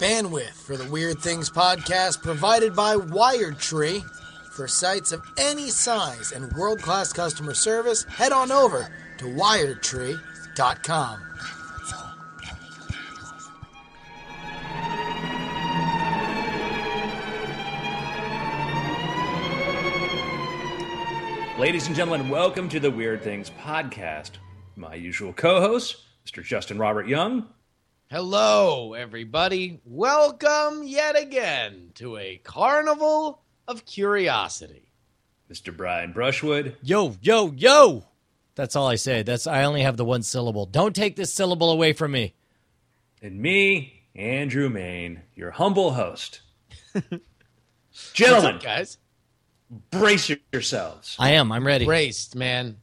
Bandwidth for the Weird Things podcast provided by Wired Tree. For sites of any size and world class customer service, head on over to wiredtree.com. Ladies and gentlemen, welcome to the Weird Things podcast. My usual co host, Mr. Justin Robert Young. Hello, everybody. Welcome yet again to a carnival of curiosity. Mr. Brian Brushwood. Yo, yo, yo. That's all I say. That's I only have the one syllable. Don't take this syllable away from me. And me, Andrew Mayne, your humble host. Gentlemen, What's up, guys? brace yourselves. I am. I'm ready. Braced, man.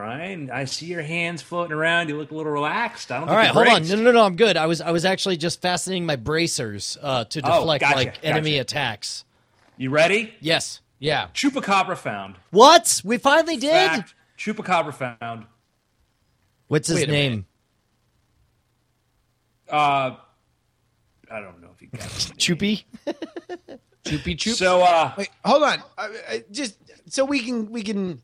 Brian, I see your hands floating around. You look a little relaxed. I don't All think right, you're hold on. No, no, no. I'm good. I was I was actually just fastening my bracers uh, to Oh, deflect gotcha, like enemy attacks. You ready? Yes. Yeah. Chupacabra found. What? We finally did. Fact, Chupacabra found. What's his Wait name? Uh, I don't know if he got it. Choopy. Choopy choop. So, uh, Wait, hold on. I, I, just so we can we can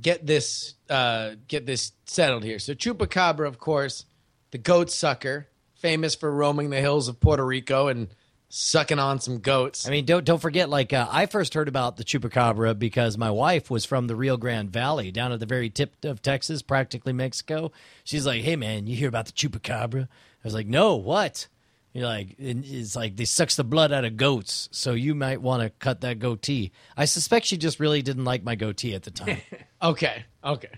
get this uh get this settled here. So chupacabra, of course, the goat sucker, famous for roaming the hills of Puerto Rico and sucking on some goats. I mean, don't don't forget. Like uh, I first heard about the chupacabra because my wife was from the Rio Grande Valley, down at the very tip of Texas, practically Mexico. She's like, "Hey, man, you hear about the chupacabra?" I was like, "No, what?" You're like, it's like they sucks the blood out of goats, so you might want to cut that goatee. I suspect she just really didn't like my goatee at the time. Okay. Okay.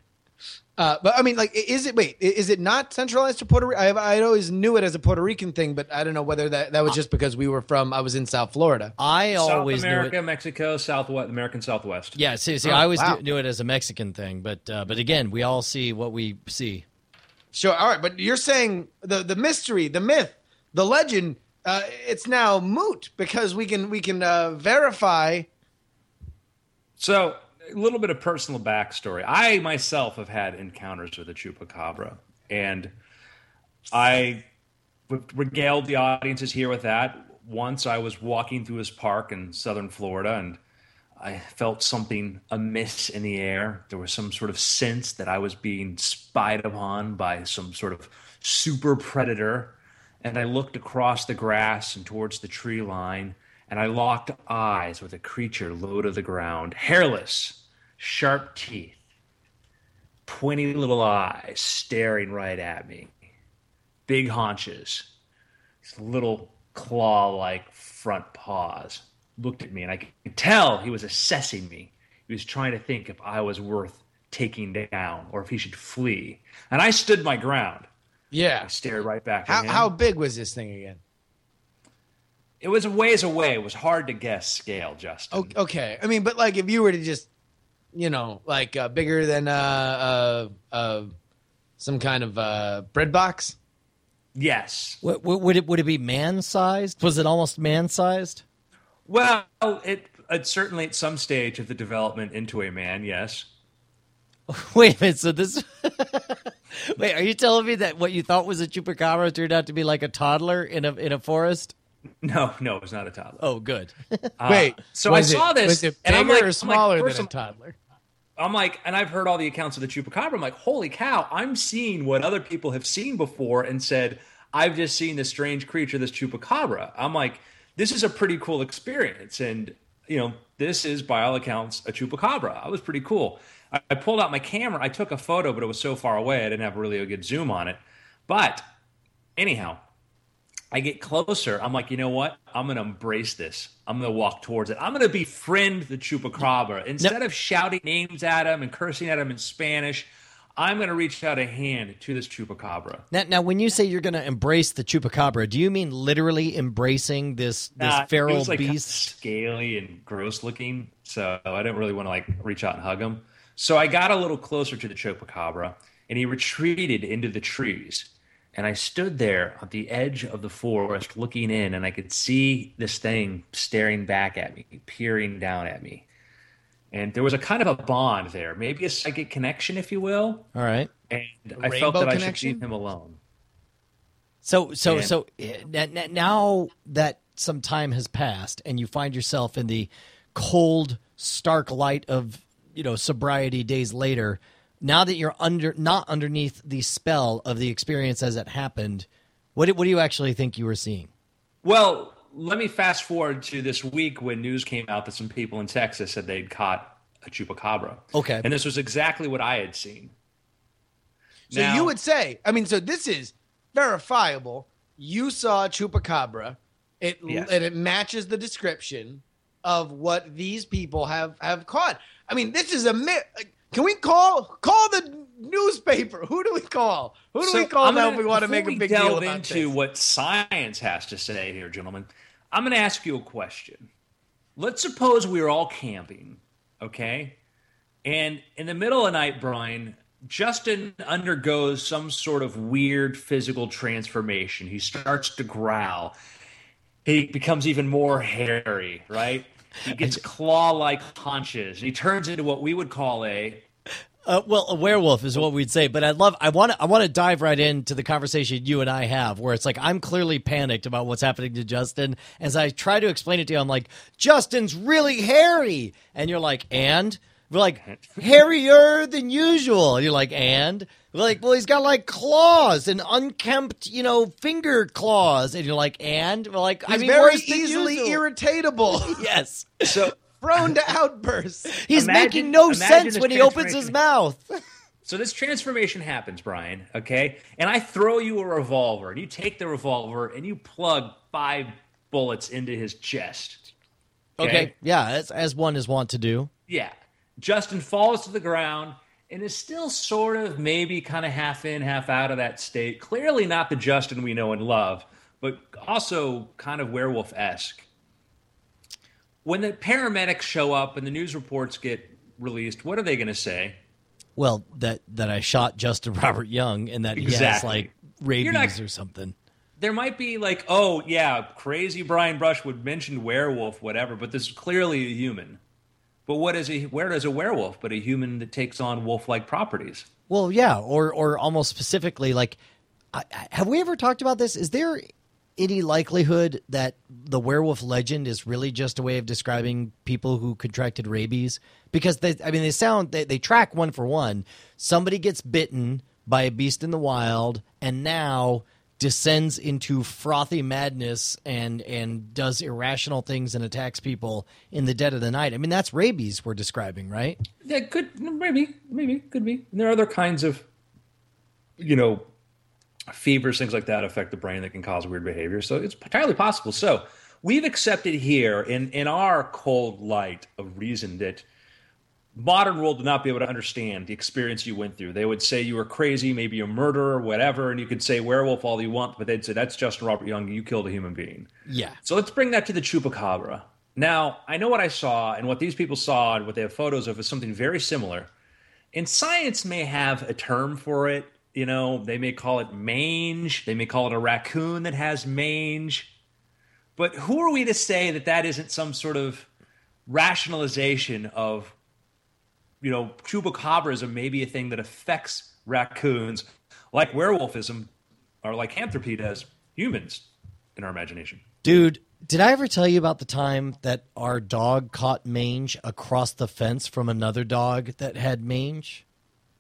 Uh, but I mean, like, is it? Wait, is it not centralized to Puerto Rico? I, I always knew it as a Puerto Rican thing, but I don't know whether that that was just because we were from. I was in South Florida. I South always knew America, it. Mexico, Southwest, American Southwest. Yeah, see, see Oh, I always wow. knew, knew it as a Mexican thing, but uh, but again, we all see what we see. Sure. All right, but you're saying the the mystery, the myth, the legend. Uh, it's now moot because we can we can uh, verify. So, a little bit of personal backstory. I myself have had encounters with a chupacabra, and I regaled the audiences here with that. Once I was walking through this park in southern Florida, and I felt something amiss in the air. There was some sort of sense that I was being spied upon by some sort of super predator. And I looked across the grass and towards the tree line, and I locked eyes with a creature low to the ground, hairless, sharp teeth, pointy little eyes staring right at me, big haunches, little claw like front paws. Looked at me, and I could tell he was assessing me. He was trying to think if I was worth taking down or if he should flee. And I stood my ground. Yeah. I stared right back How at him. how big was this thing again? It was a ways away. It was hard to guess scale, Justin. O- Okay. I mean, but like if you were to just, you know, like uh, bigger than uh, uh, uh, some kind of uh, bread box. Yes. What, what, would it would it be man sized? Was it almost man sized? Well, it, it certainly at some stage of the development into a man, yes. Wait a minute. So this. Wait, are you telling me that what you thought was a chupacabra turned out to be like a toddler in a in a forest? No, no, it was not a toddler. Oh, good. Uh, wait. so I saw it, this, Was it and I'm like- I'm like, smaller than a toddler? I'm like, and I've heard all the accounts of the chupacabra. I'm like, holy cow, I'm seeing what other people have seen before and said, I've just seen this strange creature, this chupacabra. I'm like, this is a pretty cool experience. And, you know, this is by all accounts a chupacabra. I was pretty cool. I, pulled out my camera, I took a photo, but it was so far away, I didn't have really a good zoom on it. But anyhow, I get closer. I'm like, you know what? I'm going to embrace this. I'm going to walk towards it. I'm going to befriend the chupacabra. Instead of shouting names at him and cursing at him in Spanish, I'm going to reach out a hand to this chupacabra. Now, now, when you say you're going to embrace the chupacabra, do you mean literally embracing this this Nah, it feral was, like, beast? scaly and gross looking, so I didn't really want to like reach out and hug him. So I got a little closer to the chupacabra, and he retreated into the trees. And I stood there at the edge of the forest looking in, and I could see this thing staring back at me, peering down at me. And there was a kind of a bond there, maybe a psychic connection, if you will. All right. And I rainbow felt that I should leave him alone. So so And- so eh, n- n- now that some time has passed and you find yourself in the cold, stark light of you know sobriety days later, now that you're under not underneath the spell of the experience as it happened, what do, what do you actually think you were seeing? Well, let me fast forward to this week when news came out that some people in Texas said they'd caught a chupacabra. Okay. And this was exactly what I had seen. So Now- you would say, I mean, so this is verifiable. You saw a chupacabra. It Yes. and it matches the description of what these people have have caught. I mean, this is a myth. Can we call call the newspaper? Who do we call? Who do So we call now if we want to make a big deal about into this? what science has to say here, gentlemen. I'm going to ask you a question. Let's suppose we are all camping, okay? And in the middle of the night, Brian, Justin undergoes some sort of weird physical transformation. He starts to growl. He becomes even more hairy, right? He gets claw-like haunches. He turns into what we would call a Uh, well, a werewolf is what we'd say, but I'd love. I want. I want to dive right into the conversation you and I have, where it's like I'm clearly panicked about what's happening to Justin. As I try to explain it to you, I'm like, Justin's really hairy, and you're like, and we're like hairier than usual. And you're like, and we're like, well, he's got like claws and unkempt, you know, finger claws, and you're like, and we're like, I He's mean, very easily usual. irritatable, Yes, so prone to outbursts. he's Imagine- making no sense when he opens his mouth. So this transformation happens, Brian, okay? And I throw you a revolver, and you take the revolver and you plug five bullets into his chest. Okay, yeah, as, as one is wont to do. Yeah. Justin falls to the ground and is still sort of maybe kind of half in, half out of that state. Clearly not the Justin we know and love, but also kind of werewolf esque. When the paramedics show up and the news reports get released, what are they going to say? Well, that that I shot Justin Robert Young and that he has like rabies not- or something. there might be like, oh yeah, crazy Brian Brushwood mentioned werewolf, whatever, but this is clearly a human. But what is a where does a werewolf but a human that takes on wolf-like properties? Well, yeah, or or almost specifically, like, I- have we ever talked about this? Is there any likelihood that the werewolf legend is really just a way of describing people who contracted rabies? Because they, I mean, they sound they, they track one for one. Somebody gets bitten by a beast in the wild, and now descends into frothy madness and and does irrational things and attacks people in the dead of the night. I mean, that's rabies we're describing, right? Yeah, could maybe, maybe could be. And there are other kinds of, you know, fevers, things like that affect the brain that can cause weird behavior. So it's entirely possible. So we've accepted here in in our cold light of reason that modern world would not be able to understand the experience you went through. They would say you were crazy, maybe a murderer, whatever, and you could say werewolf all you want, but they'd say that's Justin Robert Young. You killed a human being. Yeah. So let's bring that to the chupacabra. Now, I know what I saw, and what these people saw, and what they have photos of is something very similar. And science may have a term for it. You know, they may call it mange. They may call it a raccoon that has mange. But who are we to say that that isn't some sort of rationalization of, you know, chupacabras maybe a thing that affects raccoons, like werewolfism or lycanthropy does humans in our imagination. Dude, did I ever tell you about the time that our dog caught mange across the fence from another dog that had mange?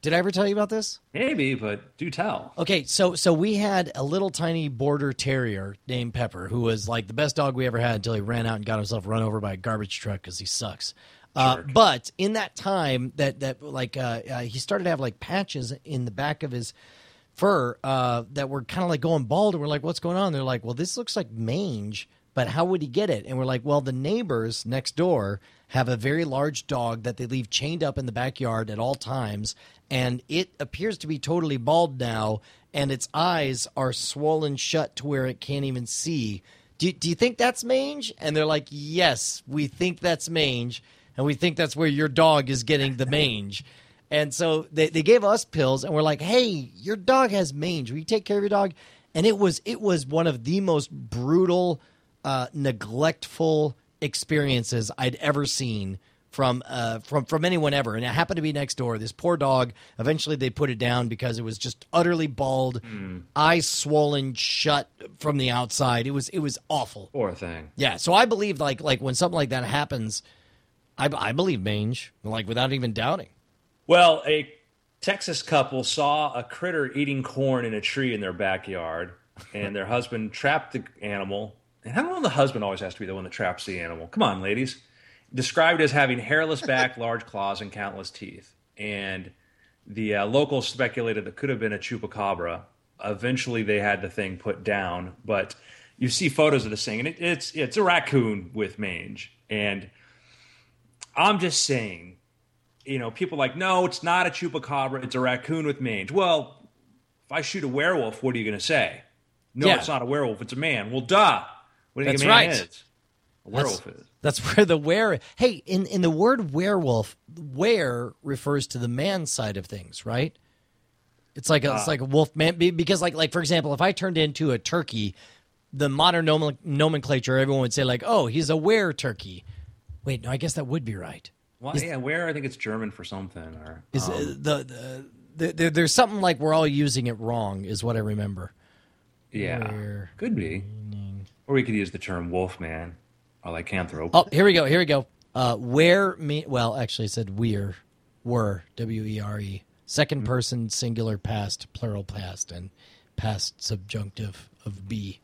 Did I ever tell you about this? Maybe, but do tell. Okay, so so we had a little tiny border terrier named Pepper who was like the best dog we ever had until he ran out and got himself run over by a garbage truck because he sucks. Uh, but in that time, that that like uh, uh, he started to have like patches in the back of his fur uh, that were kind of like going bald, and we're like, "What's going on?" They're like, "Well, this looks like mange." But how would he get it? And we're like, well, the neighbors next door have a very large dog that they leave chained up in the backyard at all times, and it appears to be totally bald now, and its eyes are swollen shut to where it can't even see. Do, do you think that's mange? And they're like, yes, we think that's mange, and we think that's where your dog is getting the mange. And so they, they gave us pills, and we're like, hey, your dog has mange. Will you take care of your dog? And it was it was one of the most brutal, uh, neglectful experiences I'd ever seen from uh, from from anyone ever, and it happened to be next door. This poor dog. Eventually, they put it down because it was just utterly bald, eyes swollen shut from the outside. It was it was awful. Poor thing. Yeah, so I believe like like when something like that happens, I, I believe mange like without even doubting. Well, a Texas couple saw a critter eating corn in a tree in their backyard, and their husband trapped the animal. And how come the husband always has to be the one that traps the animal? Come on, ladies. Described as having hairless back, large claws, and countless teeth. And the uh, locals speculated that could have been a chupacabra. Eventually, they had the thing put down, but you see photos of this thing, and it, it's it's a raccoon with mange. And I'm just saying, you know, people like, no, it's not a chupacabra, it's a raccoon with mange. Well, if I shoot a werewolf, what are you going to say? No, Yeah. it's not a werewolf, it's a man. Well, duh. What do you That's think a man right. is? A werewolf is. That's where the were. Hey, in in the word werewolf, were refers to the man side of things, right? It's like a, it's uh. like a wolf man because like like for example, if I turned into a turkey, the modern nomen- nomenclature, everyone would say like, oh, he's a were turkey. Wait, no, I guess that would be right. Well, yeah, where I think it's German for something. Or Is um, uh, the, the, the, there there's something like we're all using it wrong, is what I remember. yeah, where- could be. Or we could use the term wolfman or lycanthrope. Oh, here we go. Here we go. Uh, where me? Well, actually, it said we're, were W E R E. Second person singular past plural past and past subjunctive of be.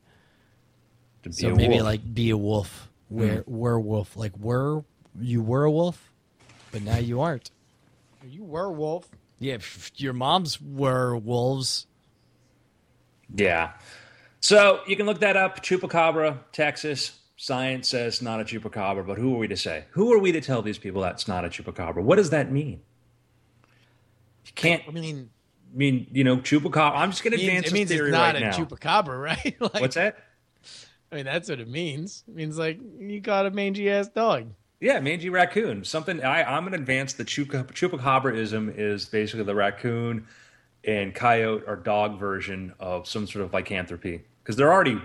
be So maybe wolf. like be a wolf. Where mm. werewolf? Like were you were a wolf, but now you aren't. Are you werewolf? Yeah, your moms were wolves. Yeah. So you can look that up. Chupacabra, Texas. Science says not a chupacabra, but who are we to say? Who are we to tell these people that's not a chupacabra? What does that mean? You can't I mean, I mean, you know, chupacabra. I'm just going to it means, advance it this means theory it's not right a now. chupacabra, right? like, What's that? I mean, that's what it means. It means like you got a mangy ass dog. Yeah, mangy raccoon. Something I, I'm going to advance the chupa, chupacabraism is basically the raccoon and coyote or dog version of some sort of lycanthropy because they're already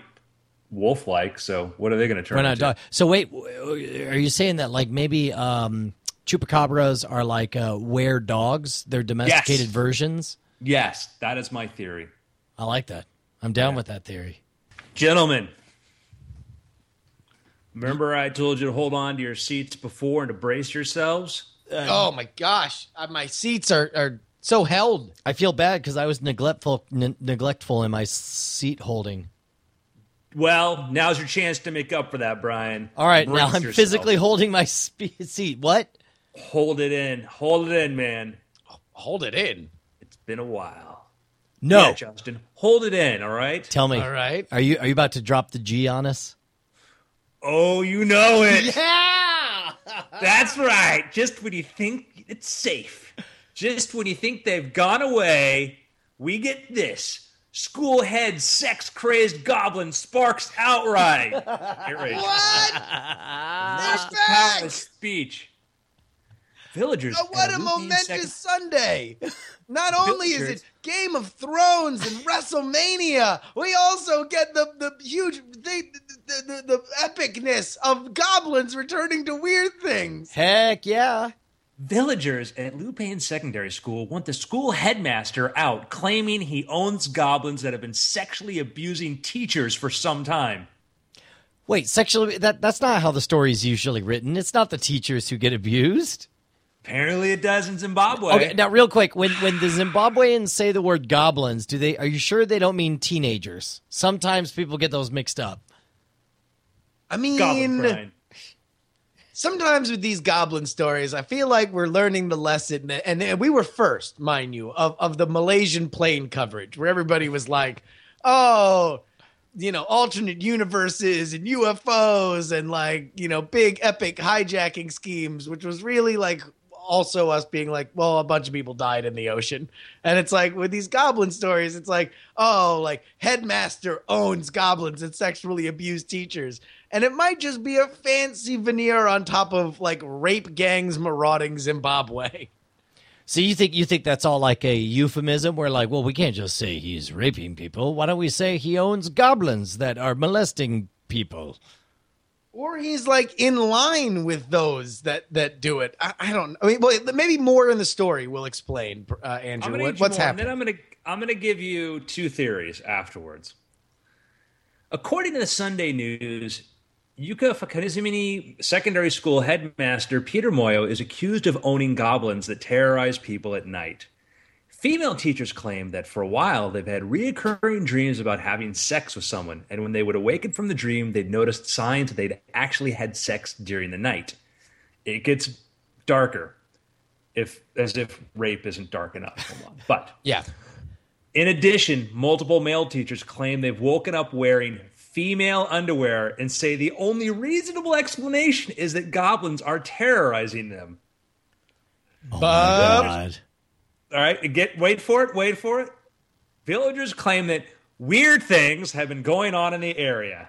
wolf-like. So what are they going to turn Why not into? dog? So wait, are you saying that like maybe um, chupacabras are like uh, were dogs? They're domesticated Yes. versions. Yes, that is my theory, I like that. I'm down with that theory. gentlemen. Remember, I told you to hold on to your seats before and to brace yourselves. oh my gosh, Uh, my seats are are so held. I feel bad because I was neglectful n- neglectful in my seat holding. Well, now's your chance to make up for that, Brian. All right, Brace now I'm yourself. physically holding my spe- seat. What? hold it in. Hold it in, man. Hold it in. It's been a while. No, Yeah, Justin. Hold it in, all right? tell me. All right. Are you are you about to drop the G on us? Oh, you know it. Yeah. That's right. Just when you think it's safe, just when you think they've gone away, we get this. School head sex crazed goblin sparks outright. What? That's the power of speech. Villagers. Oh, what a momentous sex- Sunday! Not only is it Game of Thrones and WrestleMania, we also get the the huge the, the, the, the epicness of goblins returning to weird things. Heck yeah! Villagers at Lupane Secondary School want the school headmaster out, claiming he owns goblins that have been sexually abusing teachers for some time. Wait, sexually that that's not how the story is usually written. It's not the teachers who get abused. Apparently, it does in Zimbabwe. Okay, now real quick, when when the Zimbabweans say the word goblins, do they are you sure they don't mean teenagers? Sometimes people get those mixed up. I mean, Brian. sometimes with these goblin stories, I feel like we're learning the lesson, and, and we were first, mind you, of, of the Malaysian plane coverage, where everybody was like, "Oh, you know, alternate universes and UFOs and like you know, big epic hijacking schemes," which was really like also us being like, "Well, a bunch of people died in the ocean," and it's like with these goblin stories, it's like, "Oh, like headmaster owns goblins and sexually abused teachers." and it might just be a fancy veneer on top of like rape gangs marauding Zimbabwe. So you think you think that's all like a euphemism? Where like, well, we can't just say he's raping people. Why don't we say he owns goblins that are molesting people? Or he's like in line with those that that do it. I, I don't. I mean, well, maybe more in the story will explain. Uh, Andrew, what, what's more, happening? then I'm gonna I'm gonna give you two theories afterwards. According to the Sunday News, Yucca Fakanizmini Secondary School headmaster Peter Moyo is accused of owning goblins that terrorize people at night. Female teachers claim that for a while they've had reoccurring dreams about having sex with someone, and when they would awaken from the dream, they'd noticed signs that they'd actually had sex during the night. It gets darker, if as if rape isn't dark enough. Hold on. But yeah, in addition, multiple male teachers claim they've woken up wearing female underwear and say the only reasonable explanation is that goblins are terrorizing them. Oh But- my god. All right, get wait for it, wait for it. Villagers claim that weird things have been going on in the area.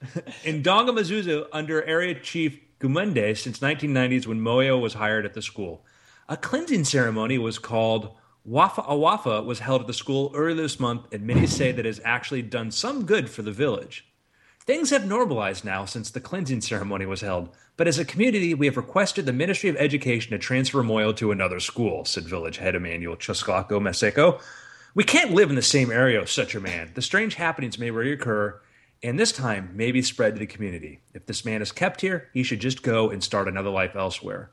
in Dongamazuzu, under Area Chief Gumunde since 1990s when Moyo was hired at the school. A cleansing ceremony was called Wafa Awafa was held at the school earlier this month, and many say that it has actually done some good for the village. Things have normalized now since the cleansing ceremony was held, but as a community, we have requested the Ministry of Education to transfer Moyo to another school, said village head Emmanuel Chusclaco Meseco. We can't live in the same area with such a man. The strange happenings may reoccur, and this time may be spread to the community. If this man is kept here, he should just go and start another life elsewhere.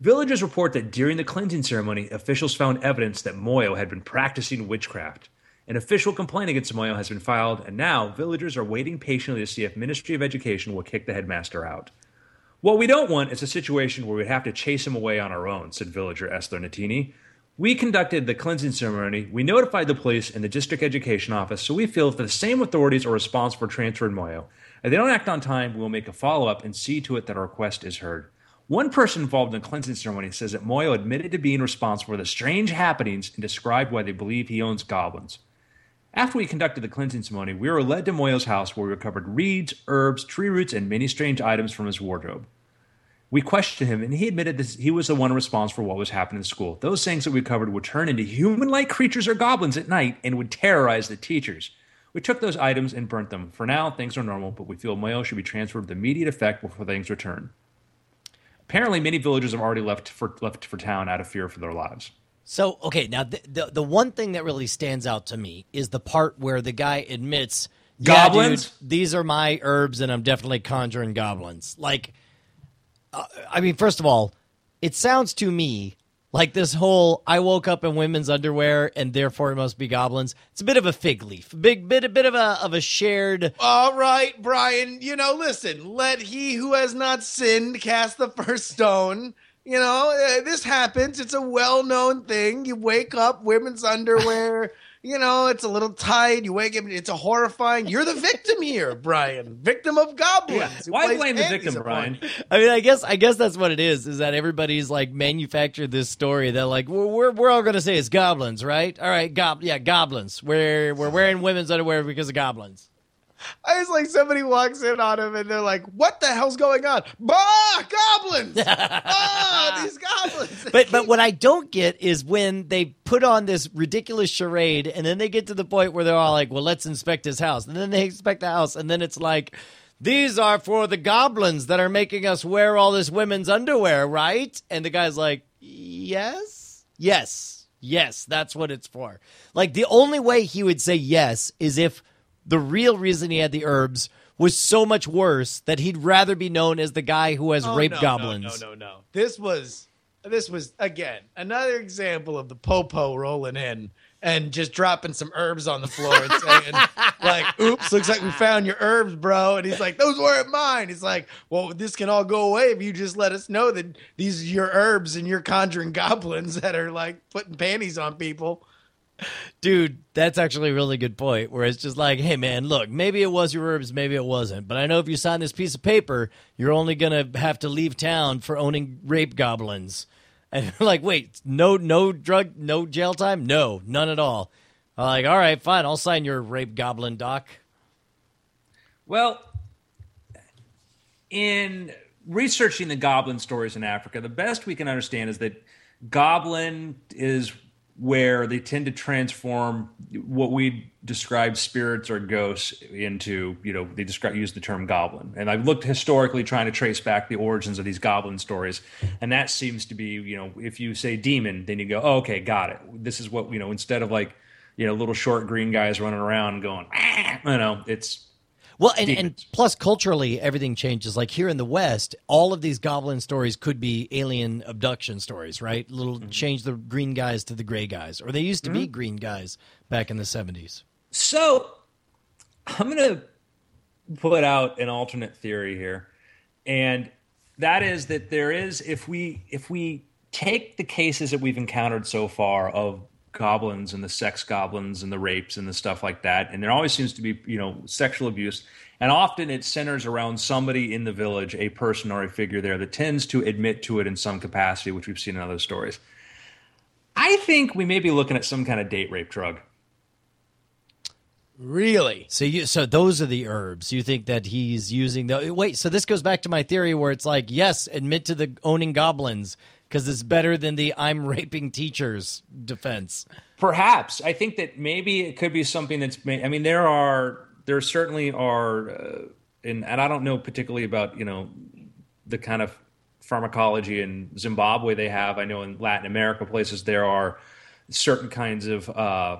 Villagers report that during the cleansing ceremony, officials found evidence that Moyo had been practicing witchcraft. An official complaint against Moyo has been filed, and now villagers are waiting patiently to see if Ministry of Education will kick the headmaster out. What we don't want is a situation where we have to chase him away on our own, said villager Esther Natini. We conducted the cleansing ceremony, we notified the police and the district education office, so we feel if the same authorities are responsible for transferring Moyo. If they don't act on time, we will make a follow up and see to it that our request is heard. One person involved in the cleansing ceremony says that Moyo admitted to being responsible for the strange happenings and described why they believe he owns goblins. After we conducted the cleansing ceremony, we were led to Moyo's house where we recovered reeds, herbs, tree roots, and many strange items from his wardrobe. We questioned him, and he admitted that he was the one responsible for what was happening in school. Those things that we covered would turn into human like creatures or goblins at night and would terrorize the teachers. We took those items and burnt them. For now, things are normal, but we feel Moyo should be transferred with immediate effect before things return. Apparently, many villagers have already left for, left for town out of fear for their lives. So okay, now the, the the one thing that really stands out to me is the part where the guy admits, "Yeah, Goblins? dude, these are my herbs, and I'm definitely conjuring goblins." Like, uh, I mean, first of all, it sounds to me like this whole "I woke up in women's underwear, and therefore it must be goblins." It's a bit of a fig leaf, a big bit, a bit of a of a shared. All right, Brian. You know, listen. Let he who has not sinned cast the first stone. You know, uh, this happens. It's a well-known thing. You wake up, women's underwear. you know, it's a little tight. You wake up. It's a horrifying. You're the victim here, Brian. Victim of goblins. who Why plays blame the victim, Brian? I mean, I guess I guess that's what it is. Is that everybody's like manufactured this story that like we're we're, we're all gonna say it's goblins, right? All right, gob yeah, goblins. We're we're wearing women's underwear because of goblins. I was like, somebody walks in on him and they're like, "What the hell's going on?" Bah, goblins! ah, these goblins. But but what I don't get is when they put on this ridiculous charade, and then they get to the point where they're all like, "Well, let's inspect his house," and then they inspect the house, and then it's like. These are for the goblins that are making us wear all this women's underwear, right? And the guy's like, Yes, yes, yes, that's what it's for. Like, the only way he would say yes is if the real reason he had the herbs was so much worse that he'd rather be known as the guy who has Oh, raped no, goblins. No, no, no, no. This was this was again another example of the popo rolling in and just dropping some herbs on the floor and saying like, "Oops, looks like we found your herbs, bro." And he's like, "Those weren't mine." He's like, "Well, this can all go away if you just let us know that these are your herbs and you're conjuring goblins that are like putting panties on people." Dude, that's actually a really good point. Where it's just like, hey man, look, maybe it was your herbs, maybe it wasn't. But I know if you sign this piece of paper, you're only gonna have to leave town for owning rape goblins. And like, wait, no, no drug, no jail time, no, none at all. I'm like, all right, fine, I'll sign your rape goblin doc. Well, in researching the goblin stories in Africa, the best we can understand is that goblin is where they tend to transform what we describe spirits or ghosts into, you know, they describe use the term goblin. And I've looked historically trying to trace back the origins of these goblin stories, and that seems to be, you know, if you say demon, then you go, oh, okay, got it. This is what you know. Instead of like, you know, little short green guys running around going, ah, you know, it's well, and, and plus culturally, everything changes. Like here in the West, all of these goblin stories could be alien abduction stories, right? Little mm-hmm. change the green guys to the gray guys, or they used to mm-hmm. be green guys back in the seventies. So, I'm gonna put out an alternate theory here, and that is that there is if we if we take the cases that we've encountered so far of goblins and the sex goblins and the rapes and the stuff like that. And there always seems to be, you know, sexual abuse. And often it centers around somebody in the village, a person or a figure there that tends to admit to it in some capacity, which we've seen in other stories. I think we may be looking at some kind of date rape drug. Really? So you so those are the herbs. You think that he's using the wait, so this goes back to my theory where it's like, yes, admit to the owning goblins because it's better than the I'm raping teachers defense. Perhaps I think that maybe it could be something that's. I mean, there are there certainly are, uh, and and I don't know particularly about you know the kind of pharmacology in Zimbabwe they have. I know in Latin America places there are certain kinds of uh,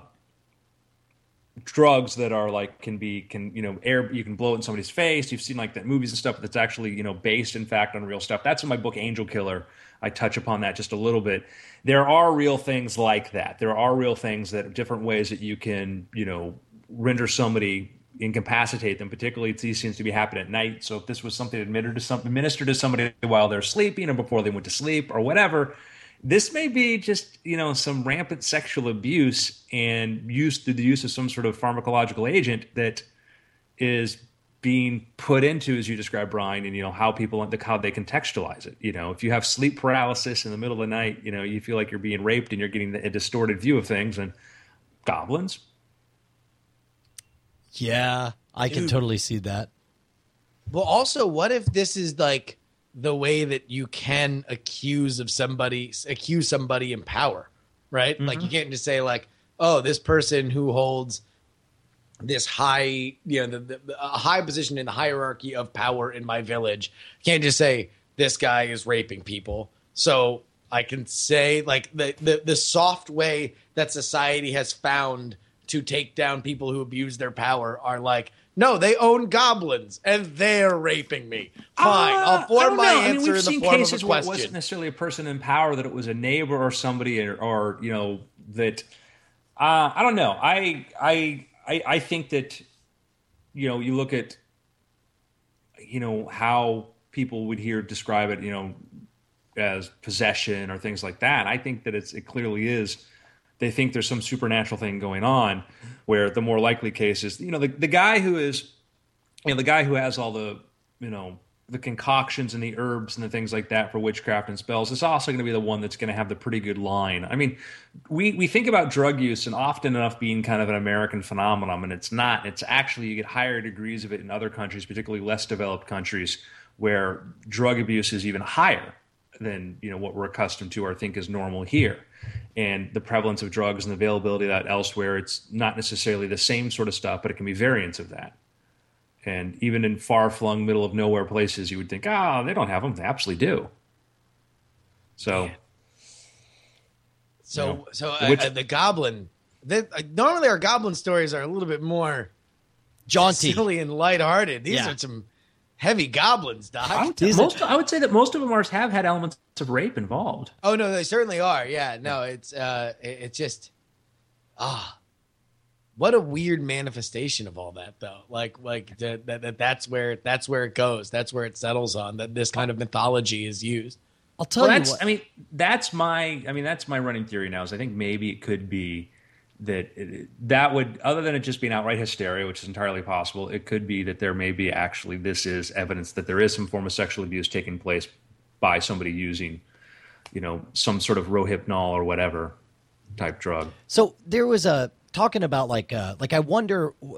drugs that are like can be can you know air you can blow it in somebody's face. You've seen like that movies and stuff that's actually you know based in fact on real stuff. That's in my book Angel Killer I touch upon that just a little bit. There are real things like that. There are real things that different ways that you can, you know, render somebody incapacitate them. Particularly, these seems to be happening at night. So if this was something administered to some administered to somebody while they're sleeping or before they went to sleep or whatever, this may be just you know some rampant sexual abuse and use through the use of some sort of pharmacological agent that is being put into, as you described, Brian, and you know how people and the how they contextualize it. You know, if you have sleep paralysis in the middle of the night, you know you feel like you're being raped and you're getting a distorted view of things. And goblins, yeah, I Dude. can totally see that. Well, also, what if this is like the way that you can accuse of somebody, accuse somebody in power, right? Mm-hmm. Like you can't just say like, oh, this person who holds this high, you know, the, the, a high position in the hierarchy of power in my village. can't just say this guy is raping people. So I can say like the, the the soft way that society has found to take down people who abuse their power are like no, they own goblins and they're raping me. Fine, uh, I'll form my know. answer I mean, we've in seen cases where it wasn't necessarily a person in power; that it was a neighbor or somebody, or, or you know that. Uh, I don't know. I I I, I think that you know you look at you know how people would hear describe it you know as possession or things like that. I think that it's it clearly is. They think there's some supernatural thing going on where the more likely case is you know the, the guy who is you know the guy who has all the you know the concoctions and the herbs and the things like that for witchcraft and spells is also going to be the one that's going to have the pretty good line. I mean, we we think about drug use and often enough being kind of an American phenomenon, and it's not. It's actually you get higher degrees of it in other countries, particularly less developed countries, where drug abuse is even higher than you know what we're accustomed to or think is normal here. And the prevalence of drugs and the availability of that elsewhere, it's not necessarily the same sort of stuff, but it can be variants of that. And even in far flung, middle of nowhere places, you would think, oh, they don't have them. They absolutely do. So, Man. so, you know, so uh, which, uh, the goblin. They, uh, normally, our goblin stories are a little bit more jaunty, silly, and lighthearted. These yeah. are some heavy goblins, Doc. I would, most, I would say that most of them are, have had elements of rape involved. Oh no, they certainly are. Yeah, no, it's uh, it's just ah, what a weird manifestation of all that though. Like like that, that that's where that's where it goes. That's where it settles on that this kind of mythology is used. I'll tell well, you what. i mean that's my i mean that's my running theory now is i think maybe it could be that it, that would other than it just being outright hysteria which is entirely possible it could be that there may be actually this is evidence that there is some form of sexual abuse taking place by somebody using you know some sort of rohypnol or whatever type drug. So there was a talking about like uh, like I wonder uh,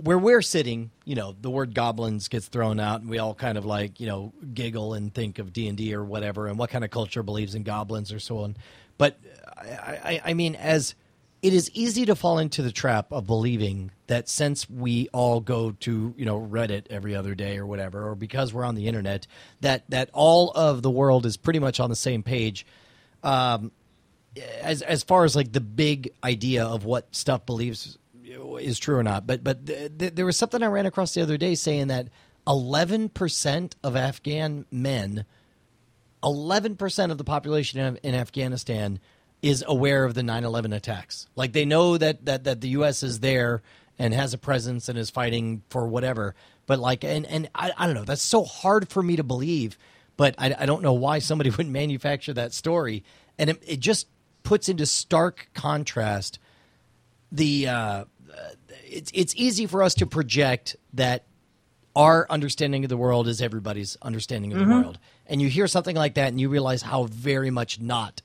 where we're sitting. You know, the word goblins gets thrown out, and we all kind of like you know giggle and think of D and D or whatever, and what kind of culture believes in goblins or so on. But I, I, I mean, as it is easy to fall into the trap of believing that since we all go to you know Reddit every other day or whatever, or because we're on the internet, that that all of the world is pretty much on the same page. Um, as as far as like the big idea of what stuff believes is true or not, but but th- th- there was something I ran across the other day saying that eleven percent of Afghan men, eleven percent of the population in, in Afghanistan is aware of the 9/11 attacks. Like they know that that that the U.S. is there and has a presence and is fighting for whatever. But like, and and I, I don't know. That's so hard for me to believe. But I, I don't know why somebody would manufacture that story, and it, it just puts into stark contrast the. Uh, it's it's easy for us to project that our understanding of the world is everybody's understanding of the world, and you hear something like that, and you realize how very much not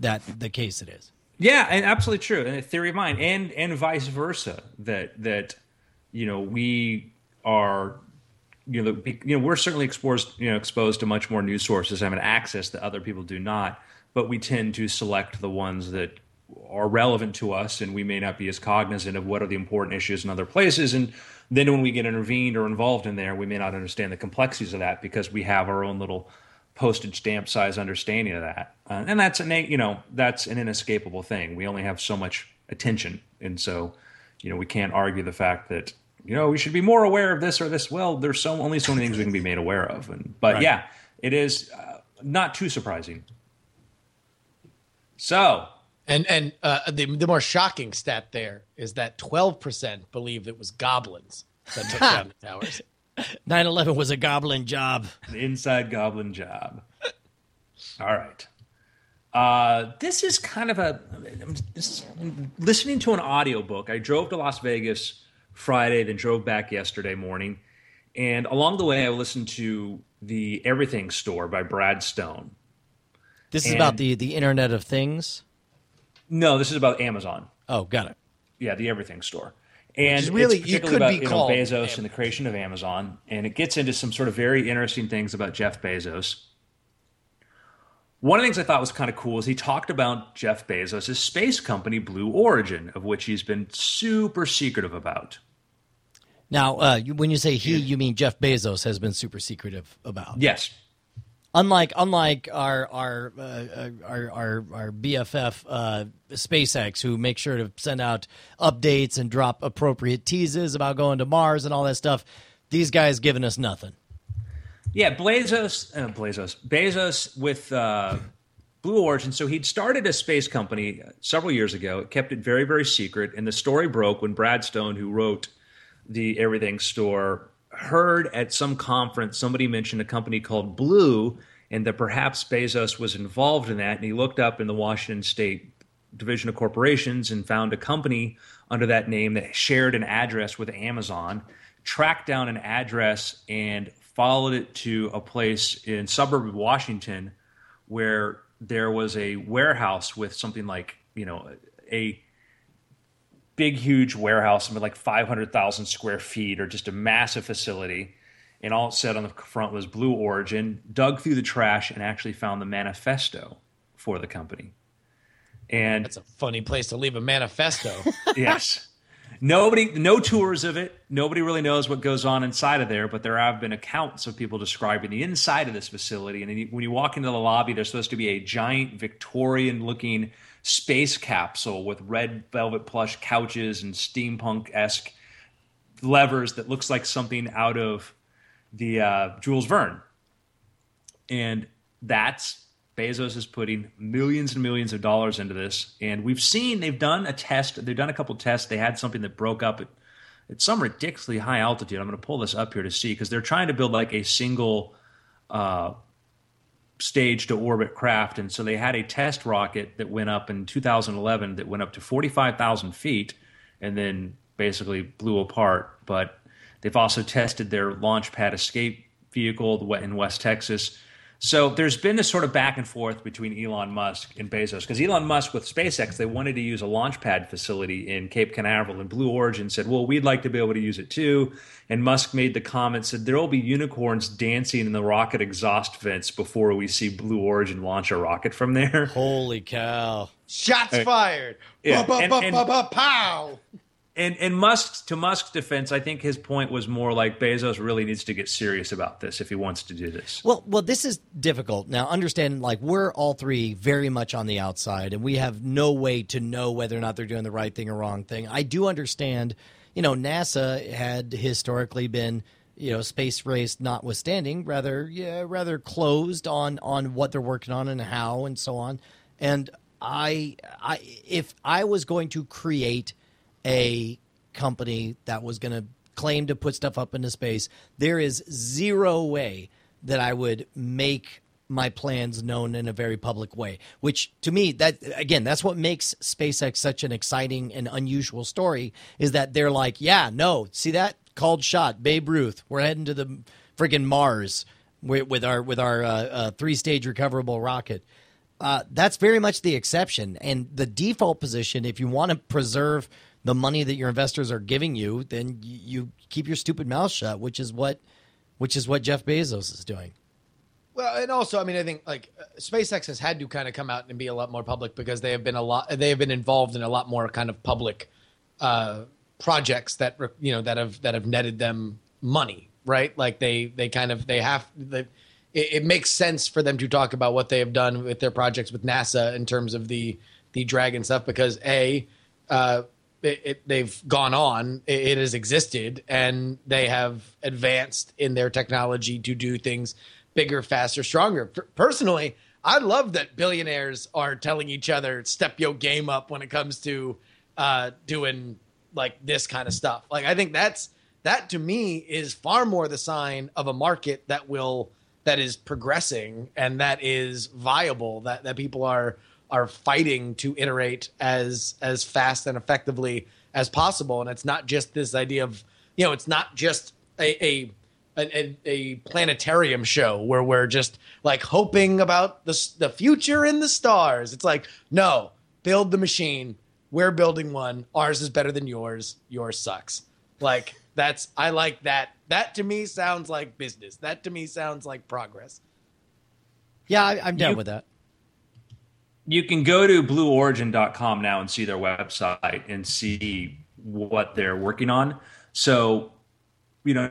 that the case it is. Yeah, and absolutely true, and a theory of mind, and and vice versa. That that you know we are you know be- you know we're certainly exposed you know exposed to much more news sources, having access that other people do not, but we tend to select the ones that are relevant to us, and we may not be as cognizant of what are the important issues in other places, and then when we get intervened or involved in there, we may not understand the complexities of that because we have our own little postage stamp size understanding of that, uh, and that's an you know that's an inescapable thing. We only have so much attention, and so you know we can't argue the fact that you know we should be more aware of this or this. Well, there's so only so many things we can be made aware of, and but Right. yeah, it is uh, not too surprising. So And and uh, the the more shocking stat there is that twelve percent believed it was goblins that took down the towers. 9/11 was a goblin job. the inside goblin job. All right. Uh, this is kind of a I'm just listening to an audiobook. I drove to Las Vegas Friday, then drove back yesterday morning. And along the way, I listened to the Everything Store by Brad Stone. This is about the the Internet of Things. No, this is about Amazon. Oh, got it. Yeah, the Everything Store. And really- it's particularly could about be you know, called Bezos and the creation of Amazon, and it gets into some sort of very interesting things about Jeff Bezos. One of the things I thought was kind of cool is he talked about Jeff Bezos' space company Blue Origin, of which he's been super secretive about. Now, uh, when you say he, you mean Jeff Bezos has been super secretive about. Yes, Unlike unlike our our uh, uh, our, our our BFF uh, SpaceX, who make sure to send out updates and drop appropriate teases about going to Mars and all that stuff. These guys giving us nothing. Yeah, Bezos, uh, Bezos, Bezos with uh, Blue Origin. So he'd started a space company several years ago. Kept it very, very secret, and the story broke when Brad Stone, who wrote the Everything Store, heard at some conference somebody mentioned a company called Blue, and that perhaps Bezos was involved in that. And he looked up in the Washington State Division of Corporations and found a company under that name that shared an address with Amazon, tracked down an address and followed it to a place in suburb of Washington where there was a warehouse with something like, you know, a big, huge warehouse with like 500,000 square feet or just a massive facility. And all it said on the front was Blue Origin, dug through the trash and actually found the manifesto for the company. And That's a funny place to leave a manifesto. yes. Nobody, no tours of it. Nobody really knows what goes on inside of there, but there have been accounts of people describing the inside of this facility. And when you walk into the lobby, there's supposed to be a giant Victorian looking space capsule with red velvet plush couches and steampunk esque levers that looks like something out of the uh, Jules Verne. And that's Bezos is putting millions and millions of dollars into this. And we've seen they've done a test. They've done a couple tests. They had something that broke up at, at some ridiculously high altitude. I'm going to pull this up here to see because they're trying to build like a single uh, stage to orbit craft. And so they had a test rocket that went up in 2011 that went up to 45,000 feet and then basically blew apart. But they've also tested their launch pad escape vehicle in West Texas. So there's been this sort of back and forth between Elon Musk and Bezos because Elon Musk with SpaceX they wanted to use a launch pad facility in Cape Canaveral and Blue Origin said, "Well, we'd like to be able to use it too." And Musk made the comment said there will be unicorns dancing in the rocket exhaust vents before we see Blue Origin launch a rocket from there. Holy cow! Shots fired. yeah, Ba, ba, ba, and- ba, ba, pow. And and Musk's to Musk's defense, I think his point was more like Bezos really needs to get serious about this if he wants to do this. Well, well, this is difficult. Now, understand, like we're all three very much on the outside, and we have no way to know whether or not they're doing the right thing or wrong thing. I do understand. You know, NASA had historically been, you know, space race notwithstanding, rather, yeah, rather closed on on what they're working on and how and so on. And I, I, if I was going to create a company that was going to claim to put stuff up into space, there is zero way that I would make my plans known in a very public way. Which to me, that again, that's what makes SpaceX such an exciting and unusual story. Is that they're like, yeah, no, see that called shot, Babe Ruth, we're heading to the friggin' Mars with, our with our uh, uh, three stage recoverable rocket. Uh, that's very much the exception. And the default position, if you want to preserve the money that your investors are giving you, then you, keep your stupid mouth shut, which is what which is what Jeff Bezos is doing. Well, and also, I mean, I think like uh, SpaceX has had to kind of come out and be a lot more public because they have been a lot. They have been involved in a lot more kind of public uh, projects that you know that have that have netted them money, right? Like they they kind of they have the. It, it makes sense for them to talk about what they have done with their projects with NASA in terms of the the Dragon stuff because a uh, it, it, they've gone on, it, it has existed, and they have advanced in their technology to do things bigger, faster, stronger. Per- personally, I love that billionaires are telling each other step your game up when it comes to uh, doing like this kind of stuff. Like I think that's that to me is far more the sign of a market that will that is progressing and that is viable that that people are are fighting to iterate as as fast and effectively as possible. And it's not just this idea of you know it's not just a a a, a planetarium show where we're just like hoping about the the future in the stars. It's like no build the machine. We're building one. Ours is better than yours. Yours sucks. Like that's i like that. That to me sounds like business. That to me sounds like progress. Yeah, I, I'm down You- with that. You can go to blueorigin.com now and see their website and see what they're working on. So, you know,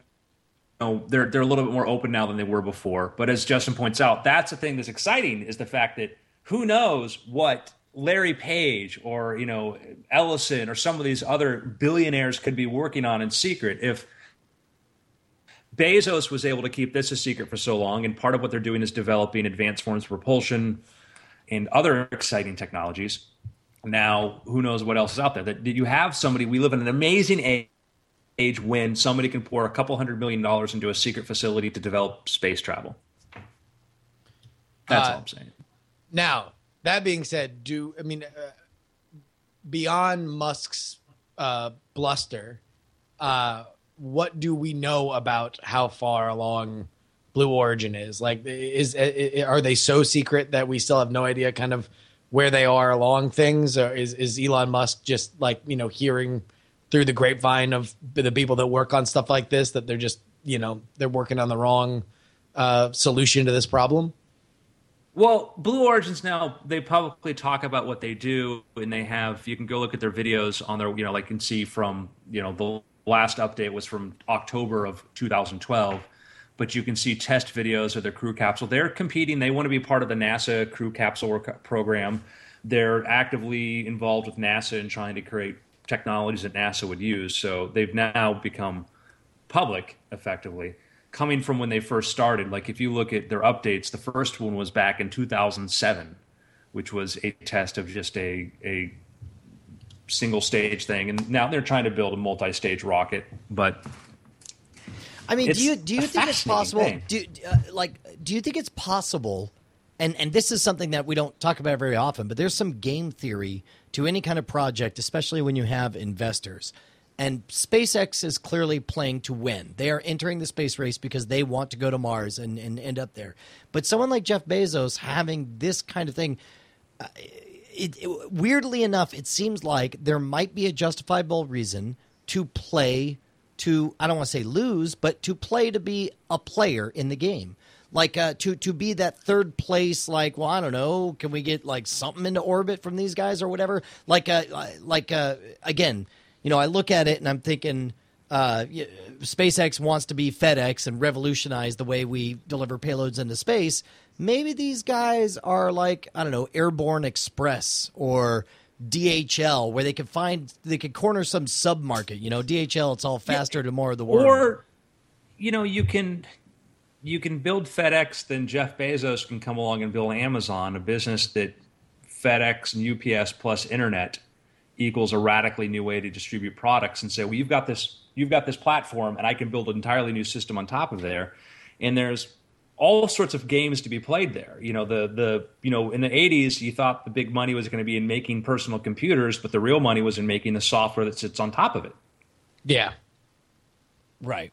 they're they're a little bit more open now than they were before. But as Justin points out, that's the thing that's exciting is the fact that who knows what Larry Page or you know Ellison or some of these other billionaires could be working on in secret if Bezos was able to keep this a secret for so long, and part of what they're doing is developing advanced forms of propulsion and other exciting technologies. Now, who knows what else is out there? That did you have somebody? We live in an amazing age, age when somebody can pour a couple hundred million dollars into a secret facility to develop space travel. That's Uh, all I'm saying. Now, that being said, do I mean uh, beyond Musk's uh, bluster? Uh, what do we know about how far along Blue Origin is? Like, is, i are they so secret that we still have no idea kind of where they are along things, or is is Elon Musk just like you know hearing through the grapevine of the people that work on stuff like this that they're just you know they're working on the wrong uh, solution to this problem? Well, Blue Origins now they publicly talk about what they do, and they have you can go look at their videos on their you know like you can see from you know the last update was from October of 2012, but you can see test videos of their crew capsule. They're competing. They want to be part of the NASA crew capsule uh, program. They're actively involved with NASA in trying to create technologies that NASA would use. So they've now become public effectively coming from when they first started like if you look at their updates the first one was back in 2007 which was a test of just a, a single stage thing and now they're trying to build a multi-stage rocket but I mean, It's do you do you think it's possible? thing. Do uh, like do you think it's possible? And and this is something that we don't talk about very often, but there's some game theory to any kind of project, especially when you have investors. And SpaceX is clearly playing to win. They are entering the space race because they want to go to Mars and, and end up there. But someone like Jeff Bezos having this kind of thing, uh, it, it, weirdly enough, it seems like there might be a justifiable reason to play to I don't want to say lose, but to play to be a player in the game. like uh, to to be that third place. Like, well, I don't know, can we get like something into orbit from these guys or whatever? Like, uh, like uh, again, you know, I look at it and I'm thinking. Uh, SpaceX wants to be FedEx and revolutionize the way we deliver payloads into space. Maybe these guys are like I don't know, Airborne Express or DHL, where they could find they could corner some sub market. You know, DHL, it's all faster yeah, to more of the world. Or, you know, you can you can build FedEx, then Jeff Bezos can come along and build Amazon, a business that FedEx and UPS plus internet equals a radically new way to distribute products and say, well, you've got this you've got this platform and I can build an entirely new system on top of there. And there's all sorts of games to be played there. You know, the the you know in the '80s, you thought the big money was going to be in making personal computers, but the real money was in making the software that sits on top of it. Yeah, right.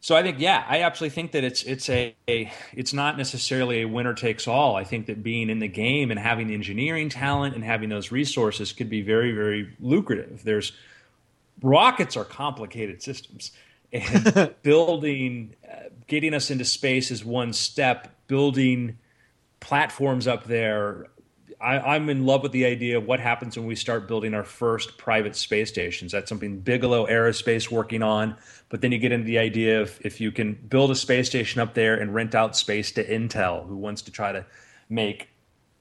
So I think, yeah, I absolutely think that it's it's a, a, it's not necessarily a winner takes all. I think that being in the game and having the engineering talent and having those resources could be very very lucrative. There's rockets are complicated systems and building uh, getting us into space is one step building platforms up there I, am in love with the idea of what happens when we start building our first private space stations. That's something Bigelow Aerospace working on. But then you get into the idea of if you can build a space station up there and rent out space to Intel, who wants to try to make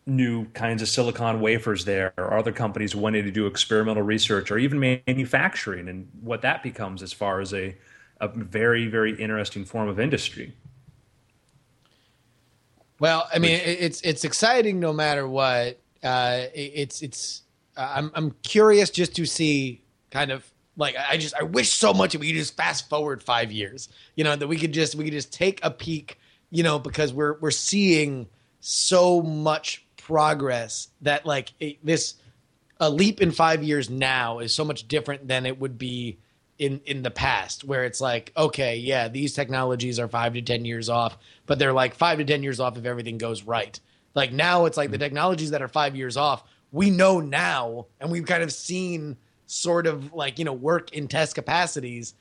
new kinds of silicon wafers there, or other companies wanting to do experimental research or even manufacturing, and what that becomes as far as a a very very interesting form of industry. Well, I mean, Which, it's it's exciting no matter what. Uh, it's it's uh, I'm I'm curious just to see kind of like I just I wish so much that we could just fast forward five years. You know that we could just we could just take a peek. You know because we're we're seeing so much progress that like this a leap in five years now is so much different than it would be in in the past where it's like okay yeah these technologies are five to ten years off but they're like five to ten years off if everything goes right. Like now it's like the mm-hmm. technologies that are five years off we know now and we've kind of seen sort of like you know work in test capacities.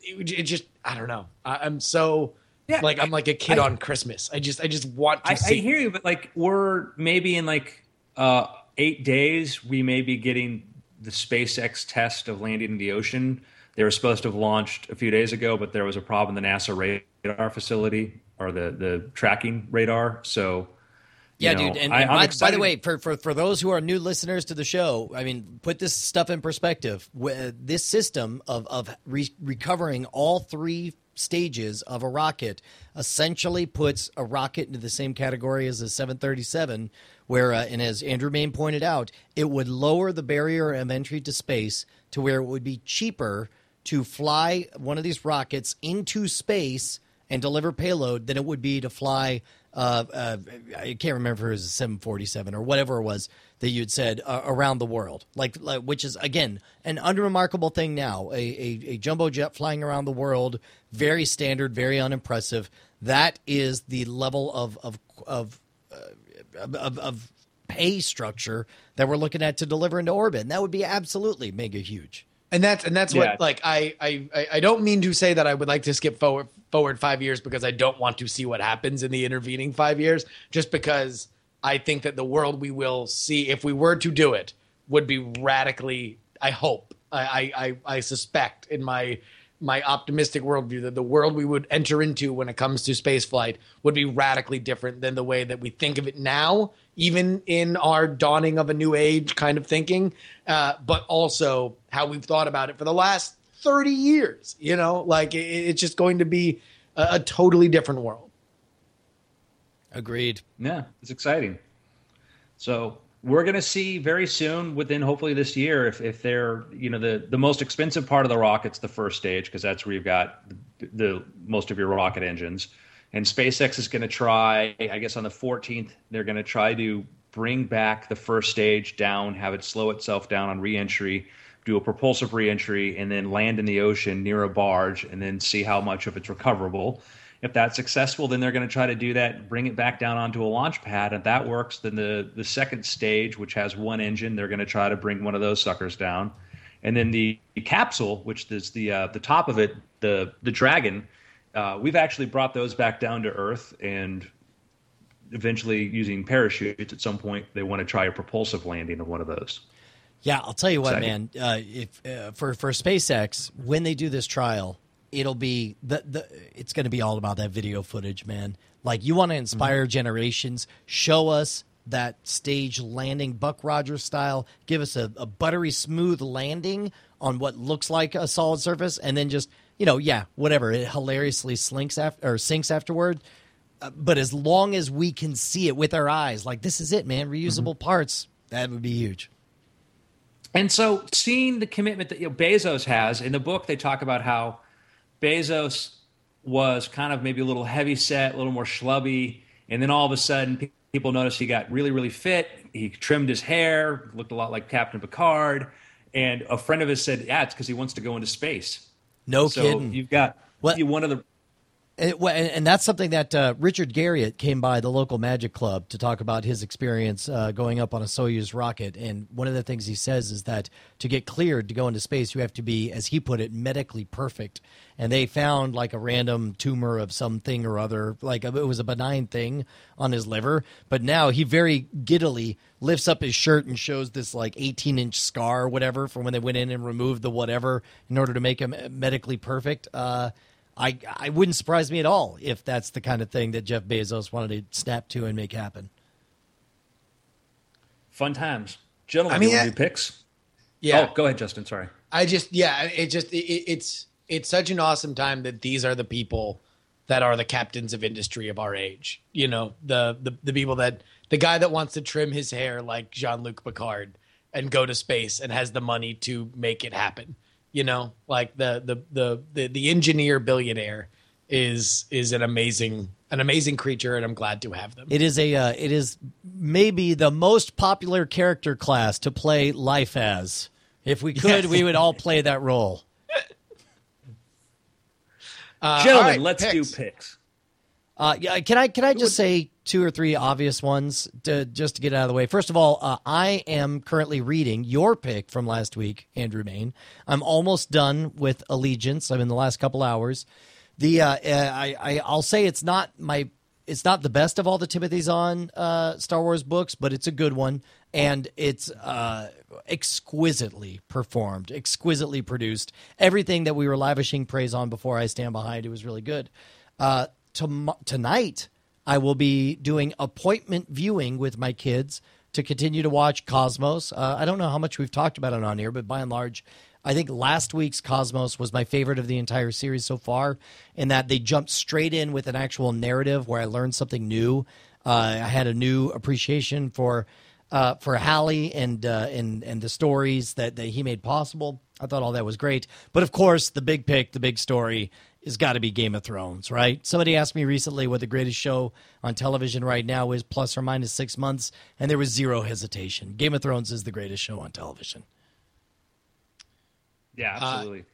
It, it just i don't know. I, am so yeah, like i'm like a kid I, on christmas. I just i just want to I, see. I hear you but like we're maybe in like uh eight days we may be getting the SpaceX test of landing in the ocean they were supposed to have launched a few days ago, but there was a problem in the NASA radar facility or the the tracking radar. So yeah, know, dude. And, and by, by, the way, for, for, for those who are new listeners to the show, I mean, put this stuff in perspective. This system of, of re- recovering all three stages of a rocket essentially puts a rocket into the same category as a 737, where, uh, and as Andrew Mayne pointed out, it would lower the barrier of entry to space to where it would be cheaper – to fly one of these rockets into space and deliver payload than it would be to fly. Uh, uh, I can't remember if it was a 747 or whatever it was that you had said uh, around the world, like, like, which is again an unremarkable thing now. A, a, a jumbo jet flying around the world, very standard, very unimpressive. That is the level of of of, uh, of, of pay structure that we're looking at to deliver into orbit, and that would be absolutely mega huge and that's and that's yeah. what like I, I I don't mean to say that I would like to skip forward forward five years because I don't want to see what happens in the intervening five years. Just because I think that the world we will see if we were to do it would be radically. I hope I I I suspect in my my optimistic worldview that the world we would enter into when it comes to space flight would be radically different than the way that we think of it now, even in our dawning of a new age kind of thinking, uh, but also how we've thought about it for the last 30 years. You know, like it, it's just going to be a, a totally different world. Agreed. Yeah, it's exciting. So we're going to see very soon within hopefully this year if, if they're you know the the most expensive part of the rocket's the first stage because that's where you've got the, the, most of your rocket engines. And SpaceX is going to try I guess on the 14th they're going to try to bring back the first stage down have it slow itself down on reentry do a propulsive reentry and then land in the ocean near a barge and then see how much of it's recoverable if that's successful, then they're going to try to do that, bring it back down onto a launch pad. If that works, then the the second stage, which has one engine, they're going to try to bring one of those suckers down, and then the, the capsule, which is the uh, the top of it, the the Dragon, uh, we've actually brought those back down to earth and eventually using parachutes at some point they want to try a propulsive landing of one of those Yeah, I'll tell you what, Exciting. man. Uh, if uh, for for SpaceX, when they do this trial, it'll be the the. It's going to be all about that video footage, man. Like you want to inspire generations. Show us that stage landing, Buck Rogers style. Give us a, a buttery smooth landing on what looks like a solid surface, and then just you know, yeah, whatever. It hilariously slinks after or sinks afterward. Uh, but as long as we can see it with our eyes, like this is it, man. Reusable parts. That would be huge. And so, seeing the commitment that you know, Bezos has in the book, they talk about how Bezos was kind of maybe a little heavy set, a little more schlubby, and then all of a sudden, people noticed he got really, really fit. He trimmed his hair, looked a lot like Captain Picard, and a friend of his said, "Yeah, it's because he wants to go into space." No so kidding. you've got What- one of the And, and, that's something that uh, Richard Garriott came by the local Magic Club to talk about his experience uh, going up on a Soyuz rocket. And one of the things he says is that to get cleared to go into space, you have to be, as he put it, medically perfect. And they found like a random tumor of something or other, like it was a benign thing on his liver. But now he very giddily lifts up his shirt and shows this like 18 inch scar whatever from when they went in and removed the whatever in order to make him medically perfect. Uh, I I wouldn't surprise me at all if that's the kind of thing that Jeff Bezos wanted to snap to and make happen. fun times, gentlemen. I mean, you want I- to picks? Yeah. Oh, go ahead, Justin. Sorry. I just yeah, it just it, it's it's such an awesome time that these are the people that are the captains of industry of our age. You know, the the the people that the guy that wants to trim his hair like Jean-Luc Picard and go to space and has the money to make it happen. You know, like the the the the, the engineer billionaire is is an amazing an amazing creature and I'm glad to have them. It is a uh, it is maybe the most popular character class to play life as. If we could, we would all play that role. Uh, Gentlemen, all right, let's picks. do picks. Uh, yeah, can I can I just say two or three obvious ones to just to get out of the way? First of all, uh, I am currently reading your pick from last week, Andrew Mayne. I'm almost done with Allegiance. I'm in the last couple hours. The uh, uh, I, I I'll say it's not my it's not the best of all the Timothy Zahn uh, Star Wars books, but it's a good one, and it's uh, exquisitely performed, exquisitely produced. Everything that we were lavishing praise on before I stand behind it was really good. Uh, tom- tonight, I will be doing appointment viewing with my kids to continue to watch Cosmos. Uh, I don't know how much we've talked about it on here, but by and large, I think last week's Cosmos was my favorite of the entire series so far, in that they jumped straight in with an actual narrative where I learned something new. Uh, I had a new appreciation for uh, for Halley and uh, and and the stories that, that he made possible. I thought all that was great, but of course, the big pick, the big story, has got to be Game of Thrones, right? Somebody asked me recently what the greatest show on television right now is, plus or minus six months, and there was zero hesitation. Game of Thrones is the greatest show on television. Yeah, uh, absolutely.